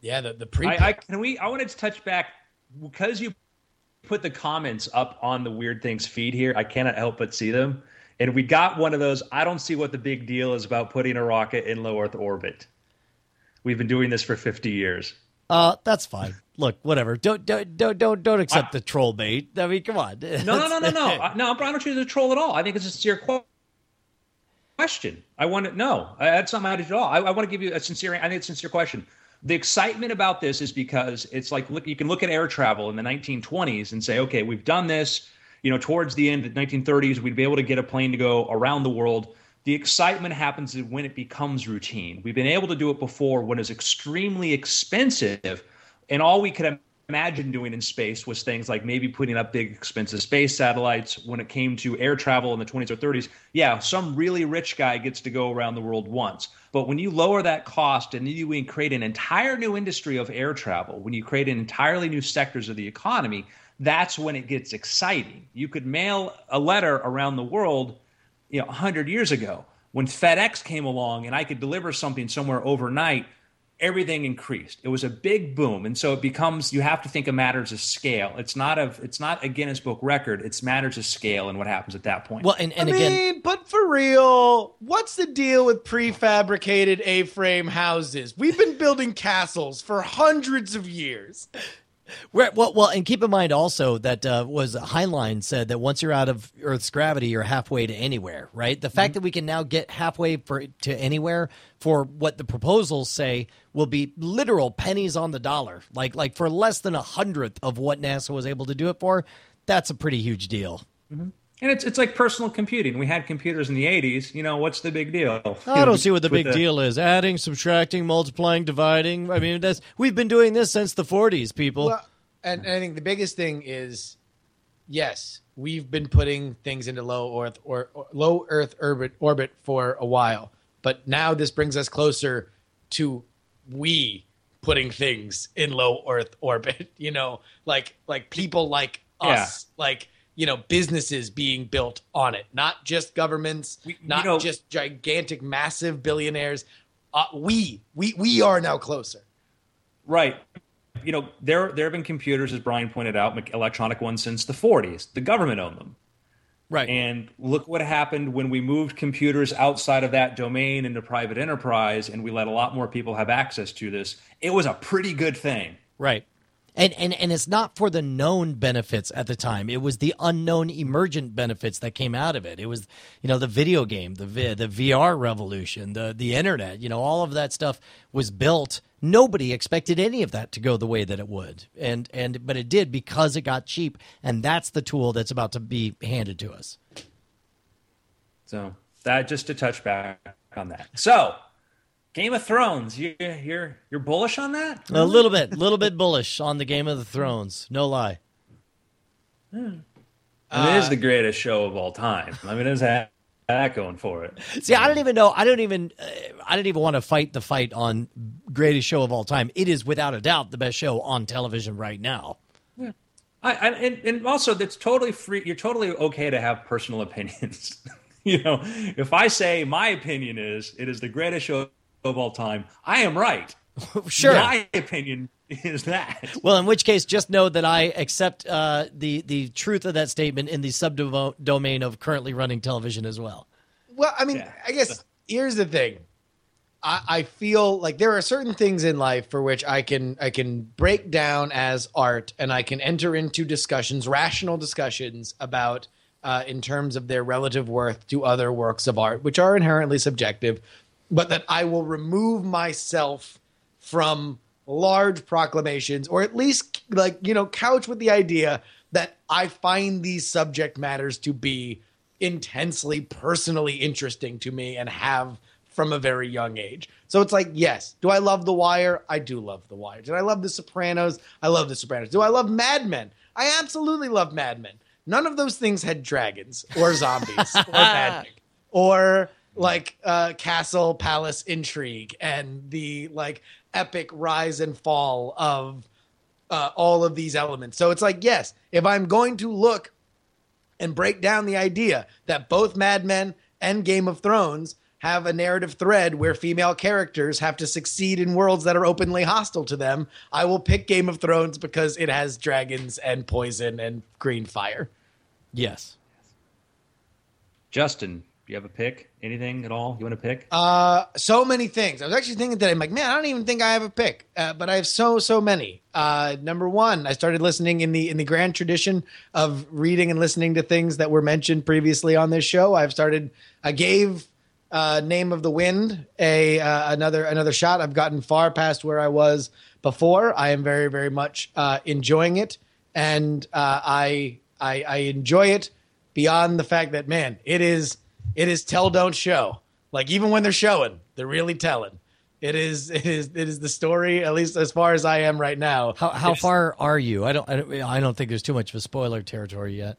Yeah, the the pre I, I can we I wanted to touch back because you put the comments up on the weird things feed here. I cannot help but see them. And we got one of those. I don't see what the big deal is about putting a rocket in low Earth orbit. We've been doing this for 50 years. Uh, that's fine. Look, whatever. Don't don't don't don't, don't accept the troll bait. I mean, come on. No, no, no, no, no. No, I don't choose a troll at all. I think it's a sincere qu- question. I want to no. I- That's not my attitude at all. I, I want to give you a sincere. I think it's a sincere question. The excitement about this is because it's like look. You can look at air travel in the 1920s and say, okay, we've done this. You know, towards the end of the 1930s, we'd be able to get a plane to go around the world. The excitement happens when it becomes routine. We've been able to do it before when it's extremely expensive, and all we could imagine doing in space was things like maybe putting up big expensive space satellites. When it came to air travel in the 20s or 30s yeah some really rich guy gets to go around the world once. But when you lower that cost and you create an entire new industry of air travel when you create entirely new sectors of the economy that's when it gets exciting. You could mail a letter around the world you know 100 years ago when FedEx came along and I could deliver something somewhere overnight everything increased. It was a big boom. And so it becomes you have to think of matters of scale. It's not a it's not a Guinness book record. It's matters of scale and what happens at that point. Well, and, and I again, mean, but for real, what's the deal with prefabricated A-frame houses? We've been building castles for hundreds of years. Well, well, and keep in mind also that uh, was Heinlein said that once you're out of Earth's gravity, you're halfway to anywhere. Right. The fact that we can now get halfway for to anywhere for what the proposals say will be literal pennies on the dollar, like like for less than a hundredth of what NASA was able to do it for. That's a pretty huge deal. And it's it's like personal computing. We had computers in the '80s. You know, what's the big deal? I don't see what the With big deal is. Adding, subtracting, multiplying, dividing. I mean, that's we've been doing this since the 40s, people. Well, and, and I think the biggest thing is, yes, we've been putting things into low Earth or, or low Earth orbit orbit for a while, but now this brings us closer to we putting things in low Earth orbit. You know, like like people like us, like you know, businesses being built on it, not just governments, We- you not know- just gigantic, massive billionaires. Uh, we we we are now closer. Right. You know, there there have been computers, as Brian pointed out, electronic ones since the 40s. The government owned them. right. And look what happened when we moved computers outside of that domain into private enterprise and we let a lot more people have access to this. It was a pretty good thing. Right. And, and and it's not for the known benefits at the time. It was the unknown emergent benefits that came out of it. It was, you know, the video game, the the VR revolution, the the internet. You know, all of that stuff was built. Nobody expected any of that to go the way that it would, and and but it did because it got cheap, and that's the tool that's about to be handed to us. So that just to touch back on that. So Game of Thrones, you, you're you're bullish on that? A little bit, little bit bullish on the Game of the Thrones. No lie. I mean, it is the greatest show of all time. I mean, it's that, that going for it. See, I don't even know. I don't even. Uh, I don't even want to fight the fight on greatest show of all time. It is without a doubt the best show on television right now. I, I and, and also that's totally free. You're totally okay to have personal opinions. you know, if I say my opinion is it is the greatest show of all time, I am right. Sure. My opinion is that. Well, in which case, just know that I accept uh, the the truth of that statement in the subdomain of currently running television as well. Well, I mean, Yeah. I guess here's the thing. I, I feel like there are certain things in life for which I can I can break down as art, and I can enter into discussions, rational discussions about uh, in terms of their relative worth to other works of art, which are inherently subjective, but that I will remove myself from large proclamations, or at least like you know, couch with the idea that I find these subject matters to be intensely personally interesting to me and have from a very young age. So it's like, yes, do I love The Wire? I do love The Wire. Did I love The Sopranos? I love The Sopranos. Do I love Mad Men? I absolutely love Mad Men. None of those things had dragons or zombies or magic or like uh, castle palace intrigue and the like epic rise and fall of uh, all of these elements. So it's like, yes, if I'm going to look and break down the idea that both Mad Men and Game of Thrones have a narrative thread where female characters have to succeed in worlds that are openly hostile to them, I will pick Game of Thrones because it has dragons and poison and green fire. Yes. Justin, you have a pick? Anything at all you want to pick? Uh, so many things. I was actually thinking today, I'm like, man, I don't even think I have a pick, uh, but I have so so many. Uh, number one, I started listening in the in the grand tradition of reading and listening to things that were mentioned previously on this show. I've started. I gave uh, Name of the Wind a uh, another another shot. I've gotten far past where I was before. I am very very much uh, enjoying it, and uh, I, I I enjoy it beyond the fact that man, it is it is tell don't show. Like even when they're showing, they're really telling. It is it is it is the story at least as far as I am right now. How how far are you? I don't, I don't. I don't think there's too much of a spoiler territory yet.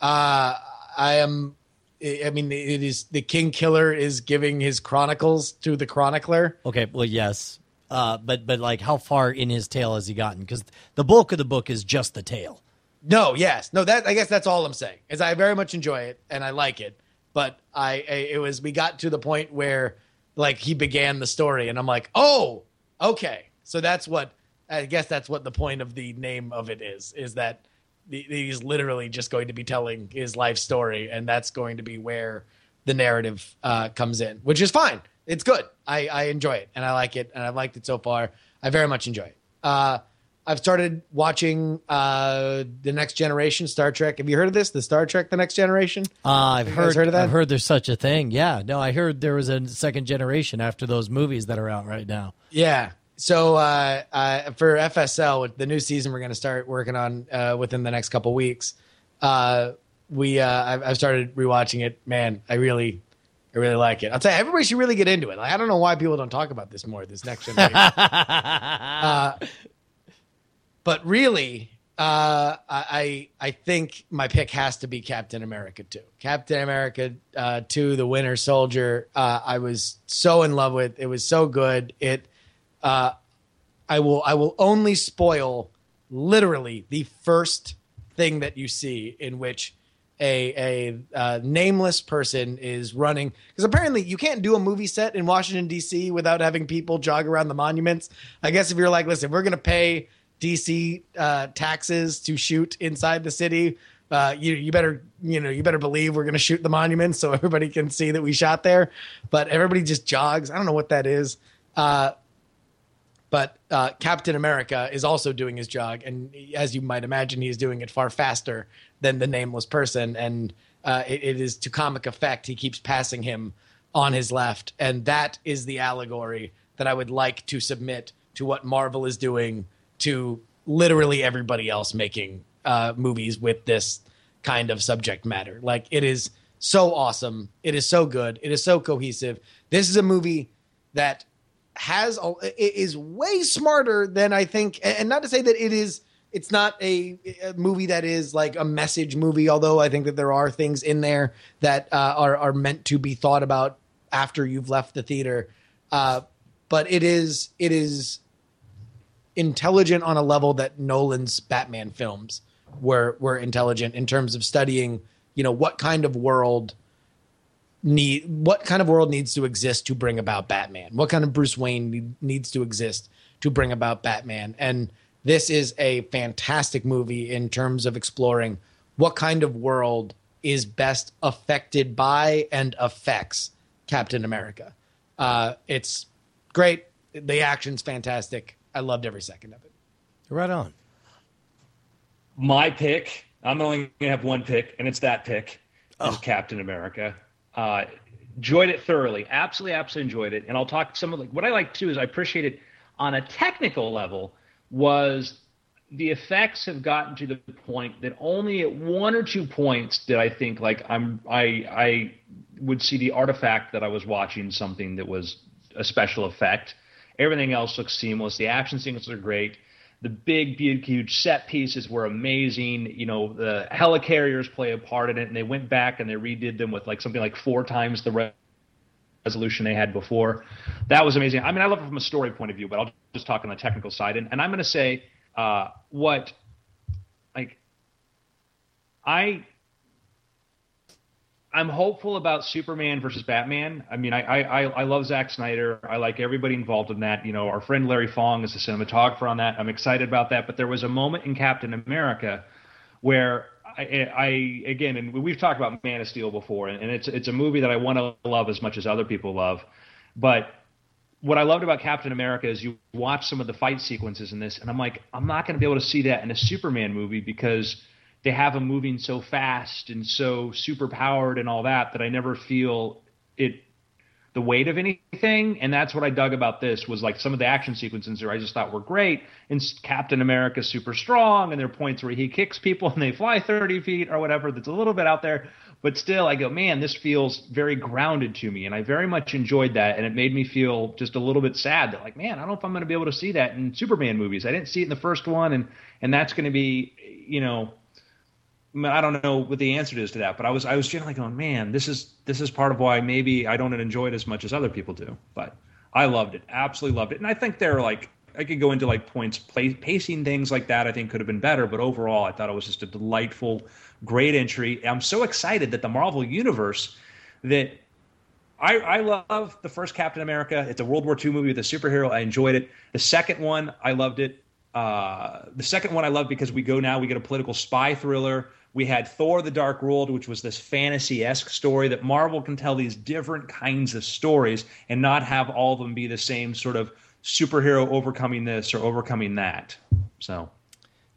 Uh, I am. I mean, it is the King Killer is giving his chronicles to the chronicler. Okay. Well, yes. Uh, but but like, how far in his tale has he gotten? Because the bulk of the book is just the tale. No, yes, no. That I guess that's all I'm saying is I very much enjoy it and I like it, but I, I it was we got to the point where like he began the story and I'm like, oh, okay, so that's what I guess that's what the point of the name of it is is that he's literally just going to be telling his life story and that's going to be where the narrative uh, comes in, which is fine. It's good. I, I enjoy it and I like it and I've liked it so far. I very much enjoy it. Uh, I've started watching uh, the Next Generation Star Trek. Have you heard of this? The Star Trek: The Next Generation. Uh, I've heard, heard of that? I've heard there's such a thing. Yeah, no, I heard there was a second generation after those movies that are out right now. Yeah. So uh, uh, for FSL, with the new season we're going to start working on uh, within the next couple weeks, uh, we uh, I've, I've started rewatching it. Man, I really, I really like it. I'll tell you, everybody should really get into it. Like, I don't know why people don't talk about this more. This next generation. But really, uh, I I think my pick has to be Captain America two. Captain America uh, two, the Winter Soldier. Uh, I was so in love with. It was so good. It. Uh, I will. I will only spoil literally the first thing that you see in which a a uh, nameless person is running because apparently you can't do a movie set in Washington D.C. without having people jog around the monuments. I guess if you're like, listen, we're gonna pay DC uh, taxes to shoot inside the city. Uh, you you better you know you better believe we're gonna shoot the monuments so everybody can see that we shot there. But everybody just jogs. I don't know what that is. Uh, but uh, Captain America is also doing his jog, and as you might imagine, he is doing it far faster than the nameless person, and uh, it, it is to comic effect. He keeps passing him on his left, and that is the allegory that I would like to submit to what Marvel is doing to literally everybody else making uh, movies with this kind of subject matter. Like it is so awesome. It is so good. It is so cohesive. This is a movie that has a, it is way smarter than I think. And not to say that it is. It's not a, a movie that is like a message movie. Although I think that there are things in there that uh, are are meant to be thought about after you've left the theater. Uh, but it is it is intelligent on a level that Nolan's Batman films were were intelligent in terms of studying, you know, what kind of world need what kind of world needs to exist to bring about Batman? What kind of Bruce Wayne need, needs to exist to bring about Batman? And this is a fantastic movie in terms of exploring what kind of world is best affected by and affects Captain America. Uh, it's great. The action's fantastic. I loved every second of it. Right on. My pick. I'm only going to have one pick, and it's that pick. Is Captain America. Uh, enjoyed it thoroughly. Absolutely, absolutely enjoyed it. And I'll talk some of like what I like too is I appreciate it on a technical level. Was the effects have gotten to the point that only at one or two points did I think like I'm I I would see the artifact that I was watching something that was a special effect. Everything else looks seamless. The action sequences are great. The big, big, huge set pieces were amazing. You know, the helicarriers play a part in it, and they went back and they redid them with like something like four times the re- resolution they had before. That was amazing. I mean, I love it from a story point of view, but I'll just talk on the technical side. And, and I'm going to say uh, what, like, I I'm hopeful about Superman versus Batman. I mean, I, I I love Zack Snyder. I like everybody involved in that. You know, our friend Larry Fong is the cinematographer on that. I'm excited about that. But there was a moment in Captain America where I, I again, and we've talked about Man of Steel before, and it's it's a movie that I want to love as much as other people love. But what I loved about Captain America is you watch some of the fight sequences in this, and I'm like, I'm not going to be able to see that in a Superman movie because they have him moving so fast and so super powered and all that that I never feel it the weight of anything. And that's what I dug about this was like some of the action sequences there I just thought were great. And Captain America's super strong and there are points where he kicks people and they fly 30 feet or whatever that's a little bit out there. But still I go man this feels very grounded to me. And I very much enjoyed that. And it made me feel just a little bit sad that like man I don't know if I'm going to be able to see that in Superman movies. I didn't see it in the first one. And and that's going to be you know I don't know what the answer is to that, but I was I was generally going, man, this is this is part of why maybe I don't enjoy it as much as other people do. But I loved it, absolutely loved it, and I think they're like I could go into like points, play, pacing things like that. I think could have been better, but overall, I thought it was just a delightful, great entry. I'm so excited that the Marvel universe that I, I, love the first Captain America. It's a World War II movie with a superhero. I enjoyed it. The second one, I loved it. Uh, the second one I love because we go now, we get a political spy thriller. We had Thor: The Dark World, which was this fantasy-esque story that Marvel can tell these different kinds of stories and not have all of them be the same sort of superhero overcoming this or overcoming that. So,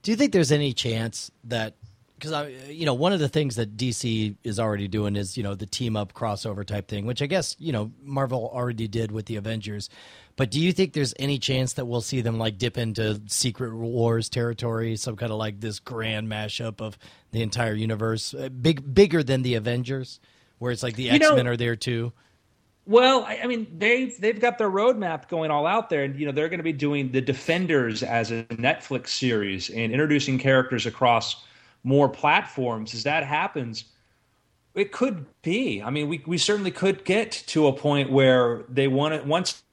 Do you think there's any chance that because I, you know, one of the things that DC is already doing is you know the team up crossover type thing, which I guess you know Marvel already did with the Avengers. But do you think there's any chance that we'll see them like dip into Secret Wars territory, some kind of like this grand mashup of the entire universe, uh, big bigger than the Avengers, where it's like the X Men are there too? Well, I, I mean, they've they've got their roadmap going all out there, and you know they're going to be doing the Defenders as a Netflix series and introducing characters across more platforms. As that happens, it could be. I mean, we we certainly could get to a point where they want to once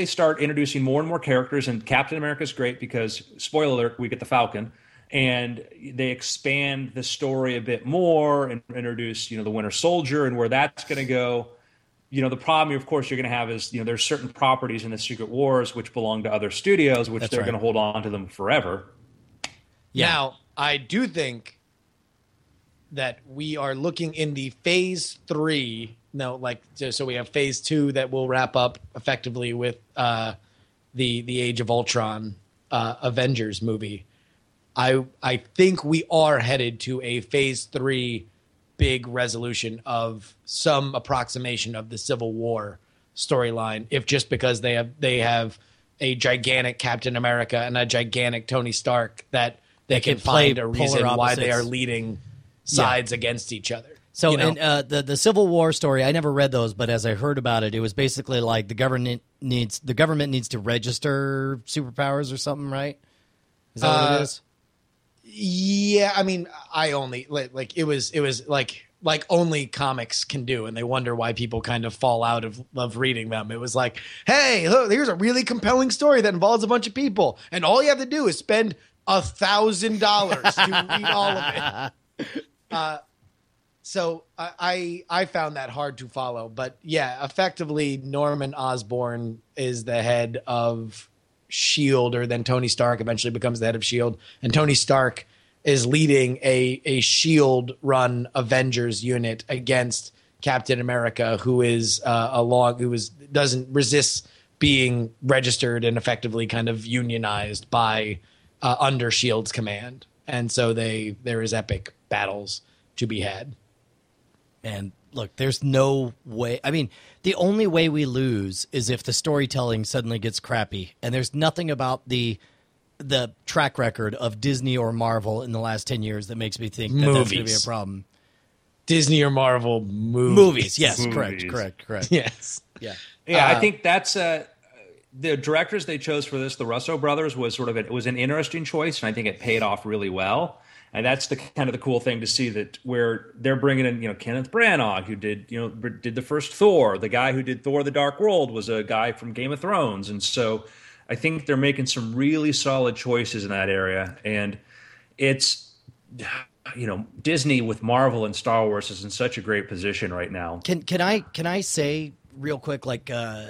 they start introducing more and more characters, and Captain America is great because spoiler alert, we get the Falcon. And they expand the story a bit more and introduce, you know, the Winter Soldier and where that's going to go you know the problem of course you're going to have is you know there's certain properties in the secret wars which belong to other studios which That's they're right. going to hold on to them forever Now, I do think that we are looking in the phase three. No, like so so we have phase two that will wrap up effectively with uh, the the Age of Ultron uh, Avengers movie. I I think we are headed to a phase three big resolution of some approximation of the Civil War storyline, if just because they have they have a gigantic Captain America and a gigantic Tony Stark that they can can find a reason why they are leading sides against each other. So, You know? and uh, the the Civil War story, I never read those, but as I heard about it, it was basically like the government needs the government needs to register superpowers or something, right? Is that what Uh, it is? Yeah, I mean, I only like, like it was it was like like only comics can do, and they wonder why people kind of fall out of of reading them. It was like, hey, look, here's a really compelling story that involves a bunch of people, and all you have to do is spend a thousand dollars to read all of it. Uh, so I, I found that hard to follow, but yeah, effectively Norman Osborn is the head of Shield, or then Tony Stark eventually becomes the head of Shield, and Tony Stark is leading a a Shield run Avengers unit against Captain America, who is uh, along who is doesn't resist being registered and effectively kind of unionized by uh, under Shield's command, and so they there is epic battles to be had. And look, there's no way. I mean, the only way we lose is if the storytelling suddenly gets crappy, and there's nothing about the the track record of Disney or Marvel in the last ten years that makes me think that that's going to be a problem. Disney or Marvel movies. Movies, yes, Movies. correct, correct, correct. Yes. Yeah. yeah Uh, i think that's uh the directors they chose for this the russo brothers was sort of it was an interesting choice and i think it paid off really well. And that's the kind of the cool thing to see that where they're bringing in you know kenneth branagh who did you know did the first thor. The guy who did thor the dark world was a guy from game of thrones. And so i think they're making some really solid choices in that area. And it's you know disney with marvel and star wars is in such a great position right now. Can can I can I say real quick like uh,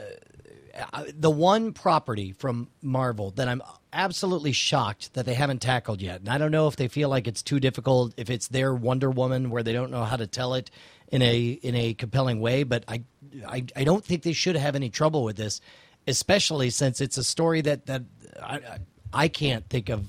the one property from Marvel that I'm absolutely shocked that they haven't tackled yet, and I don't know if they feel like it's too difficult, if it's their Wonder Woman where they don't know how to tell it in a in a compelling way, but I I, I don't think they should have any trouble with this, especially since it's a story that that I, I- can't think of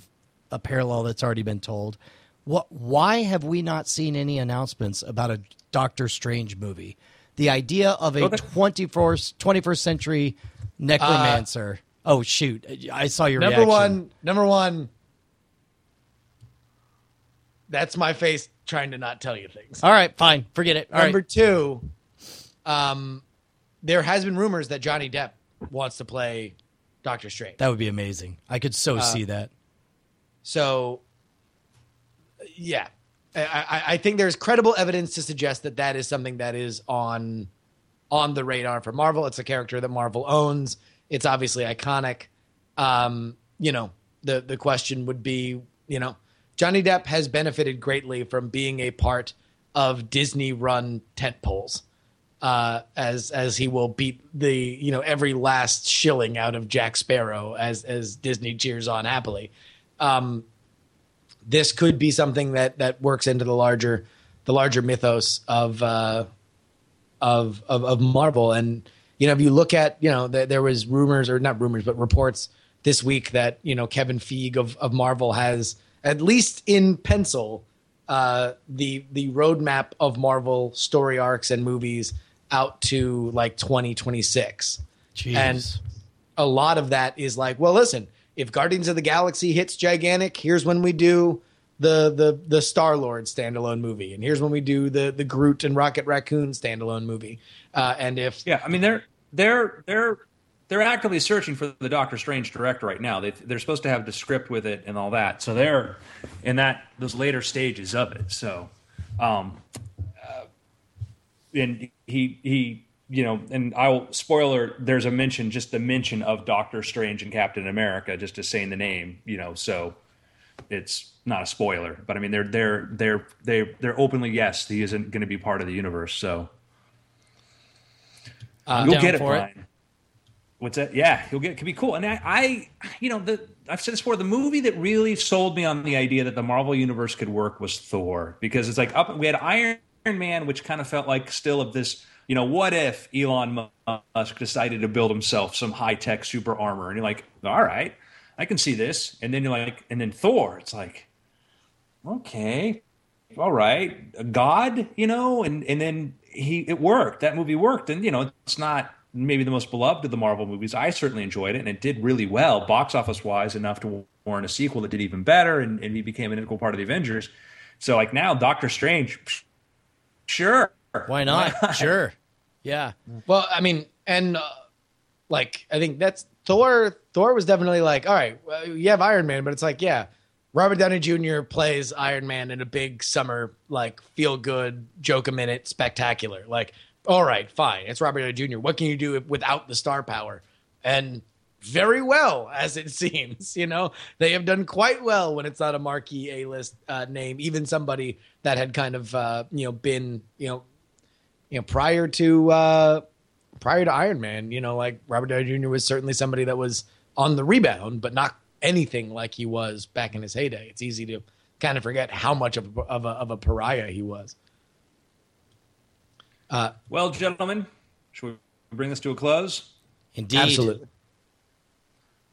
a parallel that's already been told. What? Why have we not seen any announcements about a Doctor Strange movie? The idea of a that- 24th, 21st century necromancer. oh shoot! I saw your Number reaction. one. Number one. That's my face trying to not tell you things. All right, fine, forget it. All right. Number two. Um, there has been rumors that Johnny Depp wants to play Doctor Strange. that would be amazing. I could so Uh, see that. So, yeah, I, I, think there's credible evidence to suggest that that is something that is on on the radar for Marvel. It's a character that Marvel owns. It's obviously iconic. Um, you know, the the question would be, you know, Johnny Depp has benefited greatly from being a part of Disney run tent poles. Uh, as as he will beat the you know every last shilling out of Jack Sparrow as as Disney cheers on happily um, this could be something that that works into the larger the larger mythos of uh, of, of of Marvel. And you know, if you look at you know, th- there was rumors or not rumors, but reports this week that you know Kevin Feige of, of Marvel has at least in pencil uh, the the roadmap of Marvel story arcs and movies out to like 2026. Jeez. And a lot of that is like, well, listen, if Guardians of the Galaxy hits gigantic, here's when we do the the the Star Lord standalone movie, and here's when we do the the Groot and Rocket Raccoon standalone movie. Uh, and if Yeah, I mean they're they're they're they're actively searching for the Doctor Strange director right now. They they're supposed to have the script with it and all that. So they're in that those later stages of it. So, um, uh, and he he you know, and I'll spoiler. There's a mention, just a mention of Doctor Strange and Captain America, just to saying the name. You know, so it's not a spoiler. But I mean, they're they're they're they they're openly yes, he isn't going to be part of the universe. So uh, you'll get it, for it. What's that? Yeah, you'll get. It could be cool. And I, I, you know, the I've said this before. The movie that really sold me on the idea that the Marvel universe could work was Thor, because it's like up. We had Iron Man, which kind of felt like still of this. You know, what if Elon Musk decided to build himself some high tech super armor? And you're like, all right, I can see this. And then you're like, and then Thor, it's like, okay, all right, God, you know, and and then he it worked. That movie worked, and you know, it's not maybe the most beloved of the Marvel movies. I certainly enjoyed it, and it did really well, box office wise, enough to warrant a sequel that did even better, and, and he became an integral part of the Avengers. So like now, Doctor Strange, sure, Why not? sure. Yeah. Well, I mean, and uh, like I think that's Thor. Thor was definitely like, all right, well, you have Iron Man, but it's like, yeah, Robert Downey Jr. plays Iron Man in a big summer like feel good joke a minute spectacular. Like, all right, fine, it's Robert Downey Jr. What can you do without the star power? And very well, as it seems. You know, they have done quite well when it's not a marquee A list uh, name, even somebody that had kind of uh, you know been you know you know prior to uh prior to Iron Man, you know, like Robert Downey Jr. was certainly somebody that was on the rebound, but not anything like he was back in his heyday. It's easy to kind of forget how much of a, of a, of a pariah he was. Uh, Well, gentlemen, should we bring this to a close? Indeed. absolutely.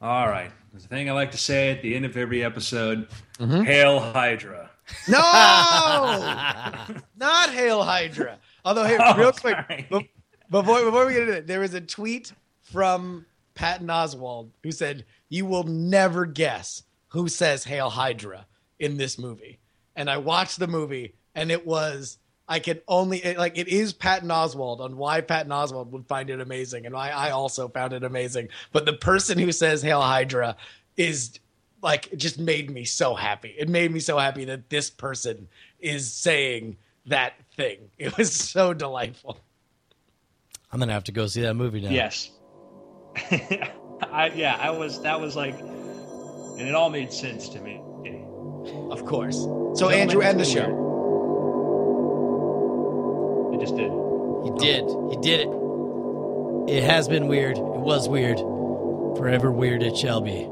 All right. There's a thing I like to say at the end of every episode: "Hail Hydra." No, not Hail Hydra. Although, hey, Oh, real quick, be- before before we get into it, there was a tweet from Patton Oswalt who said, "You will never guess who says Hail Hydra in this movie." And I watched the movie, and it was I can only it, like it is Patton Oswalt on why Patton Oswalt would find it amazing, and I I also found it amazing. But the person who says Hail Hydra is like it just made me so happy. It made me so happy that this person is saying that thing. It was so delightful. I'm gonna have to go see that movie now. Yes. I yeah, I was that was like and it all made sense to me. Of course. So Andrew, end the show. It just did. He did. He did it. It has been weird. It was weird. Forever weird it shall be.